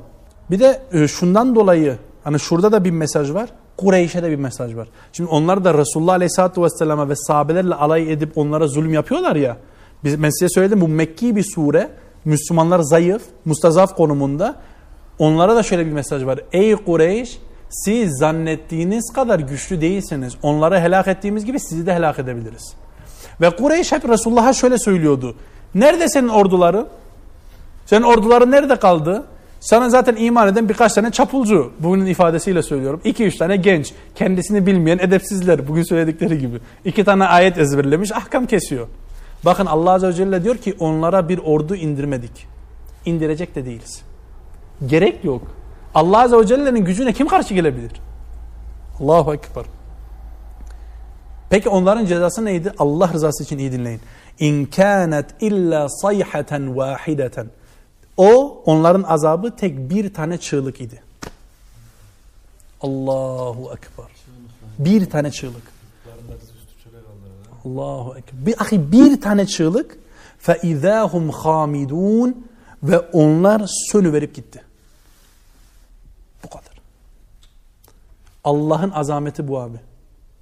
Bir de e, şundan dolayı hani şurada da bir mesaj var. Kureyş'e de bir mesaj var. Şimdi onlar da Resulullah Aleyhisselatü Vesselam'a ve sahabelerle alay edip onlara zulüm yapıyorlar ya. Biz, ben size söyledim bu Mekki bir sure. Müslümanlar zayıf, mustazaf konumunda. Onlara da şöyle bir mesaj var. Ey Kureyş siz zannettiğiniz kadar güçlü değilsiniz. Onları helak ettiğimiz gibi sizi de helak edebiliriz. Ve Kureyş hep Resulullah'a şöyle söylüyordu. Nerede senin orduların? Senin orduların nerede kaldı? Sana zaten iman eden birkaç tane çapulcu. Bugünün ifadesiyle söylüyorum. İki üç tane genç. Kendisini bilmeyen edepsizler. Bugün söyledikleri gibi. İki tane ayet ezberlemiş. Ahkam kesiyor. Bakın Allah Azze ve Celle diyor ki onlara bir ordu indirmedik. İndirecek de değiliz. Gerek yok. Allah Azze ve Celle'nin gücüne kim karşı gelebilir? Allahu Ekber. Peki onların cezası neydi? Allah rızası için iyi dinleyin. İn kânet illa sayhaten vahideten. O onların azabı tek bir tane çığlık idi. Allahu Ekber. Bir tane çığlık. Allahu Ekber. Bir, ahi, bir tane çığlık. فَاِذَا هُمْ خَامِدُونَ Ve onlar sönüverip gitti. Bu kadar. Allah'ın azameti bu abi.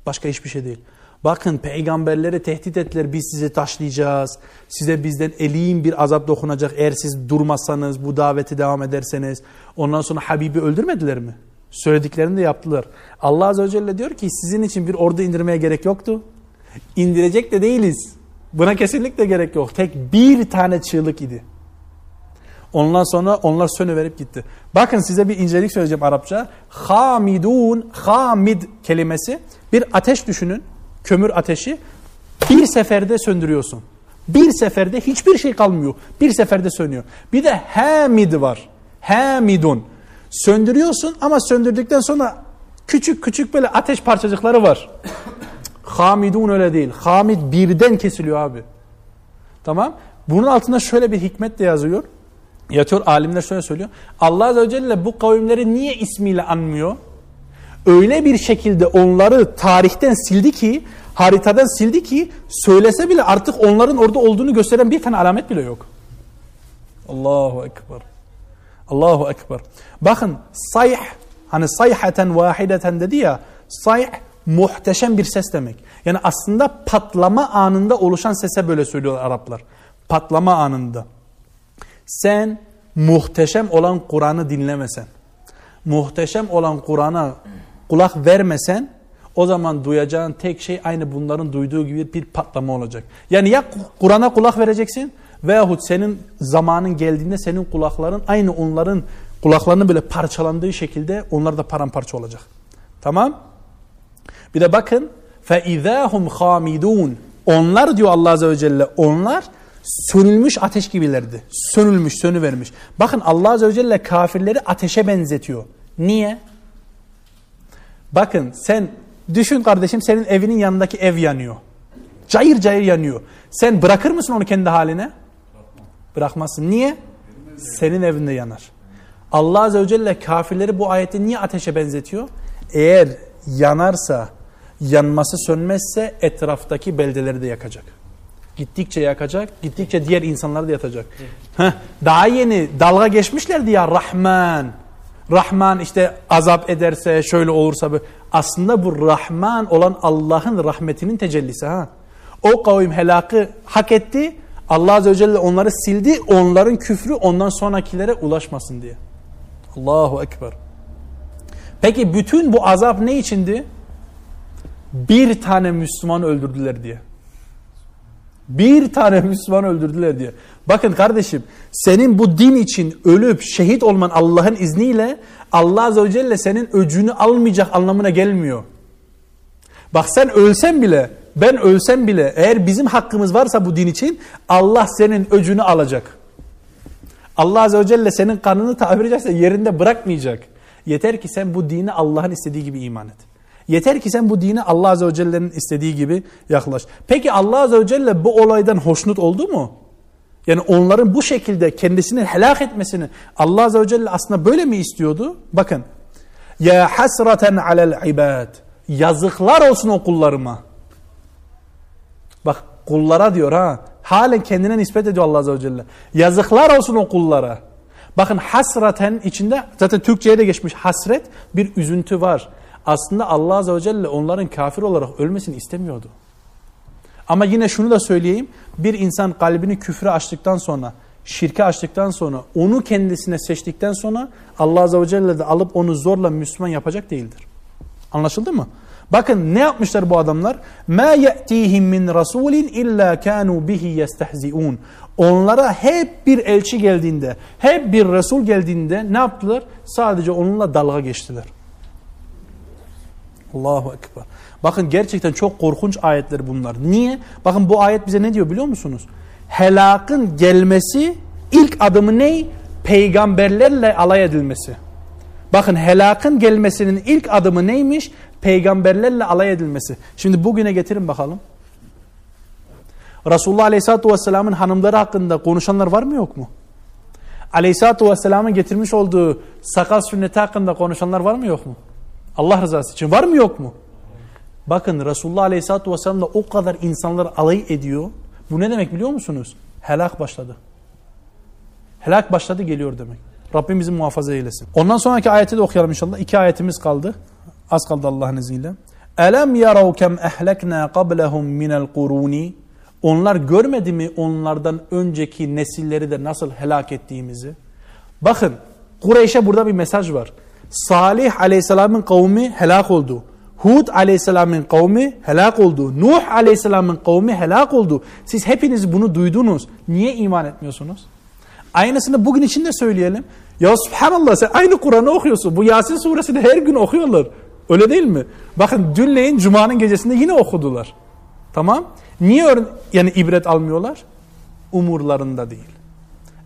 Başka hiçbir şey değil. Bakın peygamberleri tehdit ettiler biz sizi taşlayacağız. Size bizden eliğin bir azap dokunacak eğer siz durmazsanız bu daveti devam ederseniz. Ondan sonra Habib'i öldürmediler mi? Söylediklerini de yaptılar. Allah Azze ve Celle diyor ki sizin için bir ordu indirmeye gerek yoktu. İndirecek de değiliz. Buna kesinlikle gerek yok. Tek bir tane çığlık idi. Ondan sonra onlar sönüverip gitti. Bakın size bir incelik söyleyeceğim Arapça. Hamidun, hamid kelimesi bir ateş düşünün. Kömür ateşi. Bir seferde söndürüyorsun. Bir seferde hiçbir şey kalmıyor. Bir seferde sönüyor. Bir de hamid var. Hamidun. Söndürüyorsun ama söndürdükten sonra küçük küçük böyle ateş parçacıkları var. Hamidun öyle değil. Hamid birden kesiliyor abi. Tamam. Bunun altında şöyle bir hikmet de yazıyor. Yatıyor alimler şöyle söylüyor. Allah Azze ve Celle bu kavimleri niye ismiyle anmıyor? Öyle bir şekilde onları tarihten sildi ki, haritadan sildi ki söylese bile artık onların orada olduğunu gösteren bir tane alamet bile yok. Allahu Ekber. Allahu Ekber. Bakın sayh, hani sayhaten vahideten dedi ya, sayh muhteşem bir ses demek. Yani aslında patlama anında oluşan sese böyle söylüyorlar Araplar. Patlama anında. Sen muhteşem olan Kur'an'ı dinlemesen, muhteşem olan Kur'an'a kulak vermesen o zaman duyacağın tek şey aynı bunların duyduğu gibi bir patlama olacak. Yani ya Kur'an'a kulak vereceksin veyahut senin zamanın geldiğinde senin kulakların aynı onların kulaklarının böyle parçalandığı şekilde onlar da paramparça olacak. Tamam? Bir de bakın فَاِذَا هُمْ خَامِدُونَ Onlar diyor Allah Azze ve Celle onlar sönülmüş ateş gibilerdi. Sönülmüş, sönüvermiş. Bakın Allah Azze ve Celle kafirleri ateşe benzetiyor. Niye? Bakın sen düşün kardeşim senin evinin yanındaki ev yanıyor. Cayır cayır yanıyor. Sen bırakır mısın onu kendi haline? Bırakmazsın. Niye? Senin evinde yanar. Allah Azze ve Celle kafirleri bu ayette niye ateşe benzetiyor? Eğer yanarsa, yanması sönmezse etraftaki beldeleri de yakacak. Gittikçe yakacak, gittikçe diğer insanları da yatacak. Heh, daha yeni dalga geçmişlerdi ya Rahman. Rahman işte azap ederse şöyle olursa böyle. Aslında bu Rahman olan Allah'ın rahmetinin tecellisi ha. O kavim helakı hak etti. Allah Azze ve Celle onları sildi. Onların küfrü ondan sonrakilere ulaşmasın diye. Allahu Ekber. Peki bütün bu azap ne içindi? Bir tane Müslüman öldürdüler diye. Bir tane Müslüman öldürdüler diye. Bakın kardeşim senin bu din için ölüp şehit olman Allah'ın izniyle Allah Azze ve Celle senin öcünü almayacak anlamına gelmiyor. Bak sen ölsen bile ben ölsem bile eğer bizim hakkımız varsa bu din için Allah senin öcünü alacak. Allah Azze ve Celle senin kanını tabiri caizse yerinde bırakmayacak. Yeter ki sen bu dini Allah'ın istediği gibi iman et. Yeter ki sen bu dine Allah Azze ve Celle'nin istediği gibi yaklaş. Peki Allah Azze ve Celle bu olaydan hoşnut oldu mu? Yani onların bu şekilde kendisini helak etmesini Allah Azze ve Celle aslında böyle mi istiyordu? Bakın. Ya hasraten alel ibad. Yazıklar olsun o kullarıma. Bak kullara diyor ha. Halen kendine nispet ediyor Allah Azze ve Celle. Yazıklar olsun o kullara. Bakın hasraten içinde zaten Türkçe'ye de geçmiş hasret bir üzüntü var. Aslında Allah Azze ve Celle onların kafir olarak ölmesini istemiyordu. Ama yine şunu da söyleyeyim. Bir insan kalbini küfre açtıktan sonra, şirke açtıktan sonra, onu kendisine seçtikten sonra Allah Azze ve Celle de alıp onu zorla Müslüman yapacak değildir. Anlaşıldı mı? Bakın ne yapmışlar bu adamlar? Ma ye'tihim min rasulin illa kanu bihi yestehziun. Onlara hep bir elçi geldiğinde, hep bir resul geldiğinde ne yaptılar? Sadece onunla dalga geçtiler. Allahu Ekber. Bakın gerçekten çok korkunç ayetler bunlar. Niye? Bakın bu ayet bize ne diyor biliyor musunuz? Helakın gelmesi ilk adımı ne? Peygamberlerle alay edilmesi. Bakın helakın gelmesinin ilk adımı neymiş? Peygamberlerle alay edilmesi. Şimdi bugüne getirin bakalım. Resulullah Aleyhisselatü Vesselam'ın hanımları hakkında konuşanlar var mı yok mu? Aleyhisselatü Vesselam'ın getirmiş olduğu sakal sünneti hakkında konuşanlar var mı yok mu? Allah rızası için var mı yok mu? Bakın Resulullah Aleyhisselatü Vesselam da o kadar insanlar alay ediyor. Bu ne demek biliyor musunuz? Helak başladı. Helak başladı geliyor demek. Rabbim bizi muhafaza eylesin. Ondan sonraki ayeti de okuyalım inşallah. İki ayetimiz kaldı. Az kaldı Allah'ın izniyle. Elem yarav kem ehlekna qablahum minel kuruni. Onlar görmedi mi onlardan önceki nesilleri de nasıl helak ettiğimizi? Bakın Kureyş'e burada bir mesaj var. Salih aleyhisselamın kavmi helak oldu. Hud aleyhisselamın kavmi helak oldu. Nuh aleyhisselamın kavmi helak oldu. Siz hepiniz bunu duydunuz. Niye iman etmiyorsunuz? Aynısını bugün için de söyleyelim. Ya subhanallah sen aynı Kur'an'ı okuyorsun. Bu Yasin suresini her gün okuyorlar. Öyle değil mi? Bakın dünleyin Cuma'nın gecesinde yine okudular. Tamam. Niye yani ibret almıyorlar? Umurlarında değil.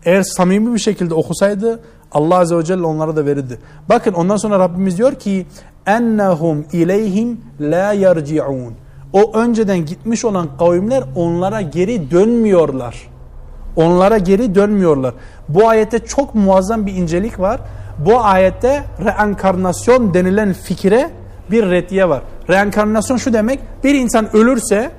Eğer samimi bir şekilde okusaydı Allah Azze ve Celle onlara da verirdi. Bakın ondan sonra Rabbimiz diyor ki ennehum ileyhim la yerciun. O önceden gitmiş olan kavimler onlara geri dönmüyorlar. Onlara geri dönmüyorlar. Bu ayette çok muazzam bir incelik var. Bu ayette reenkarnasyon denilen fikire bir reddiye var. Reenkarnasyon şu demek bir insan ölürse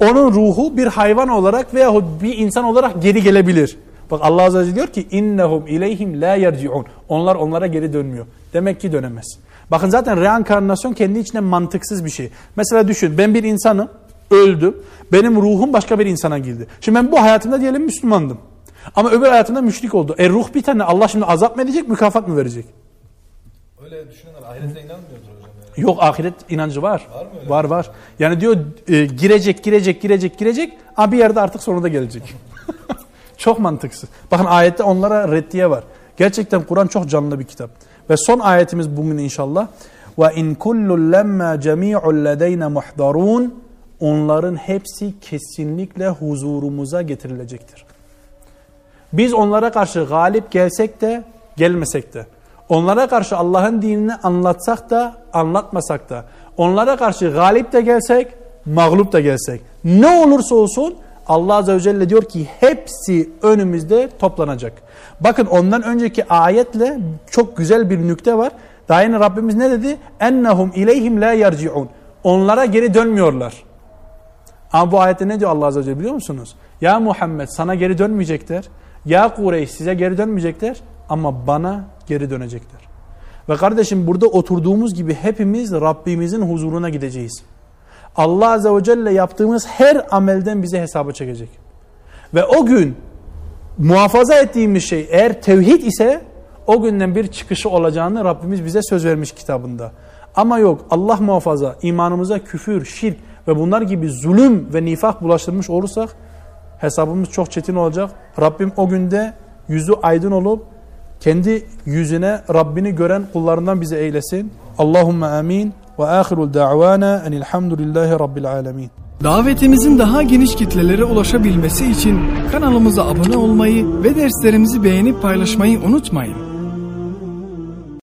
onun ruhu bir hayvan olarak veyahut bir insan olarak geri gelebilir. Bak Allah Azze diyor ki innehum ileyhim la yerciun. Onlar onlara geri dönmüyor. Demek ki dönemez. Bakın zaten reenkarnasyon kendi içinde mantıksız bir şey. Mesela düşün ben bir insanım öldüm. Benim ruhum başka bir insana girdi. Şimdi ben bu hayatımda diyelim Müslümandım. Ama öbür hayatımda müşrik oldu. E ruh bir tane Allah şimdi azap mı edecek mükafat mı verecek? Öyle düşünenler ahirete inanmıyordur hocam. Yani. Yok ahiret inancı var. Var mı öyle? Var var. Yani diyor e, girecek girecek girecek girecek ama bir yerde artık sonunda gelecek. çok mantıksız. Bakın ayette onlara reddiye var. Gerçekten Kur'an çok canlı bir kitap. Ve son ayetimiz bugün inşallah. Ve in kullu lemma cemi'un ledeyna muhdarun. Onların hepsi kesinlikle huzurumuza getirilecektir. Biz onlara karşı galip gelsek de gelmesek de. Onlara karşı Allah'ın dinini anlatsak da anlatmasak da. Onlara karşı galip de gelsek, mağlup da gelsek. Ne olursa olsun Allah Azze ve Celle diyor ki hepsi önümüzde toplanacak. Bakın ondan önceki ayetle çok güzel bir nükte var. Daha yine Rabbimiz ne dedi? Ennehum ileyhim la yerciun. Onlara geri dönmüyorlar. Ama bu ayette ne diyor Allah Azze ve Celle biliyor musunuz? Ya Muhammed sana geri dönmeyecekler. Ya Kureyş size geri dönmeyecekler ama bana geri dönecekler. Ve kardeşim burada oturduğumuz gibi hepimiz Rabbimizin huzuruna gideceğiz. Allah Azze ve Celle yaptığımız her amelden bize hesaba çekecek. Ve o gün muhafaza ettiğimiz şey eğer tevhid ise o günden bir çıkışı olacağını Rabbimiz bize söz vermiş kitabında. Ama yok Allah muhafaza imanımıza küfür, şirk ve bunlar gibi zulüm ve nifak bulaştırmış olursak hesabımız çok çetin olacak. Rabbim o günde yüzü aydın olup kendi yüzüne Rabbini gören kullarından bize eylesin. Allahumme amin ve ahirul da'vana enilhamdülillahi rabbil alemin. Davetimizin daha geniş kitlelere ulaşabilmesi için kanalımıza abone olmayı ve derslerimizi beğenip paylaşmayı unutmayın.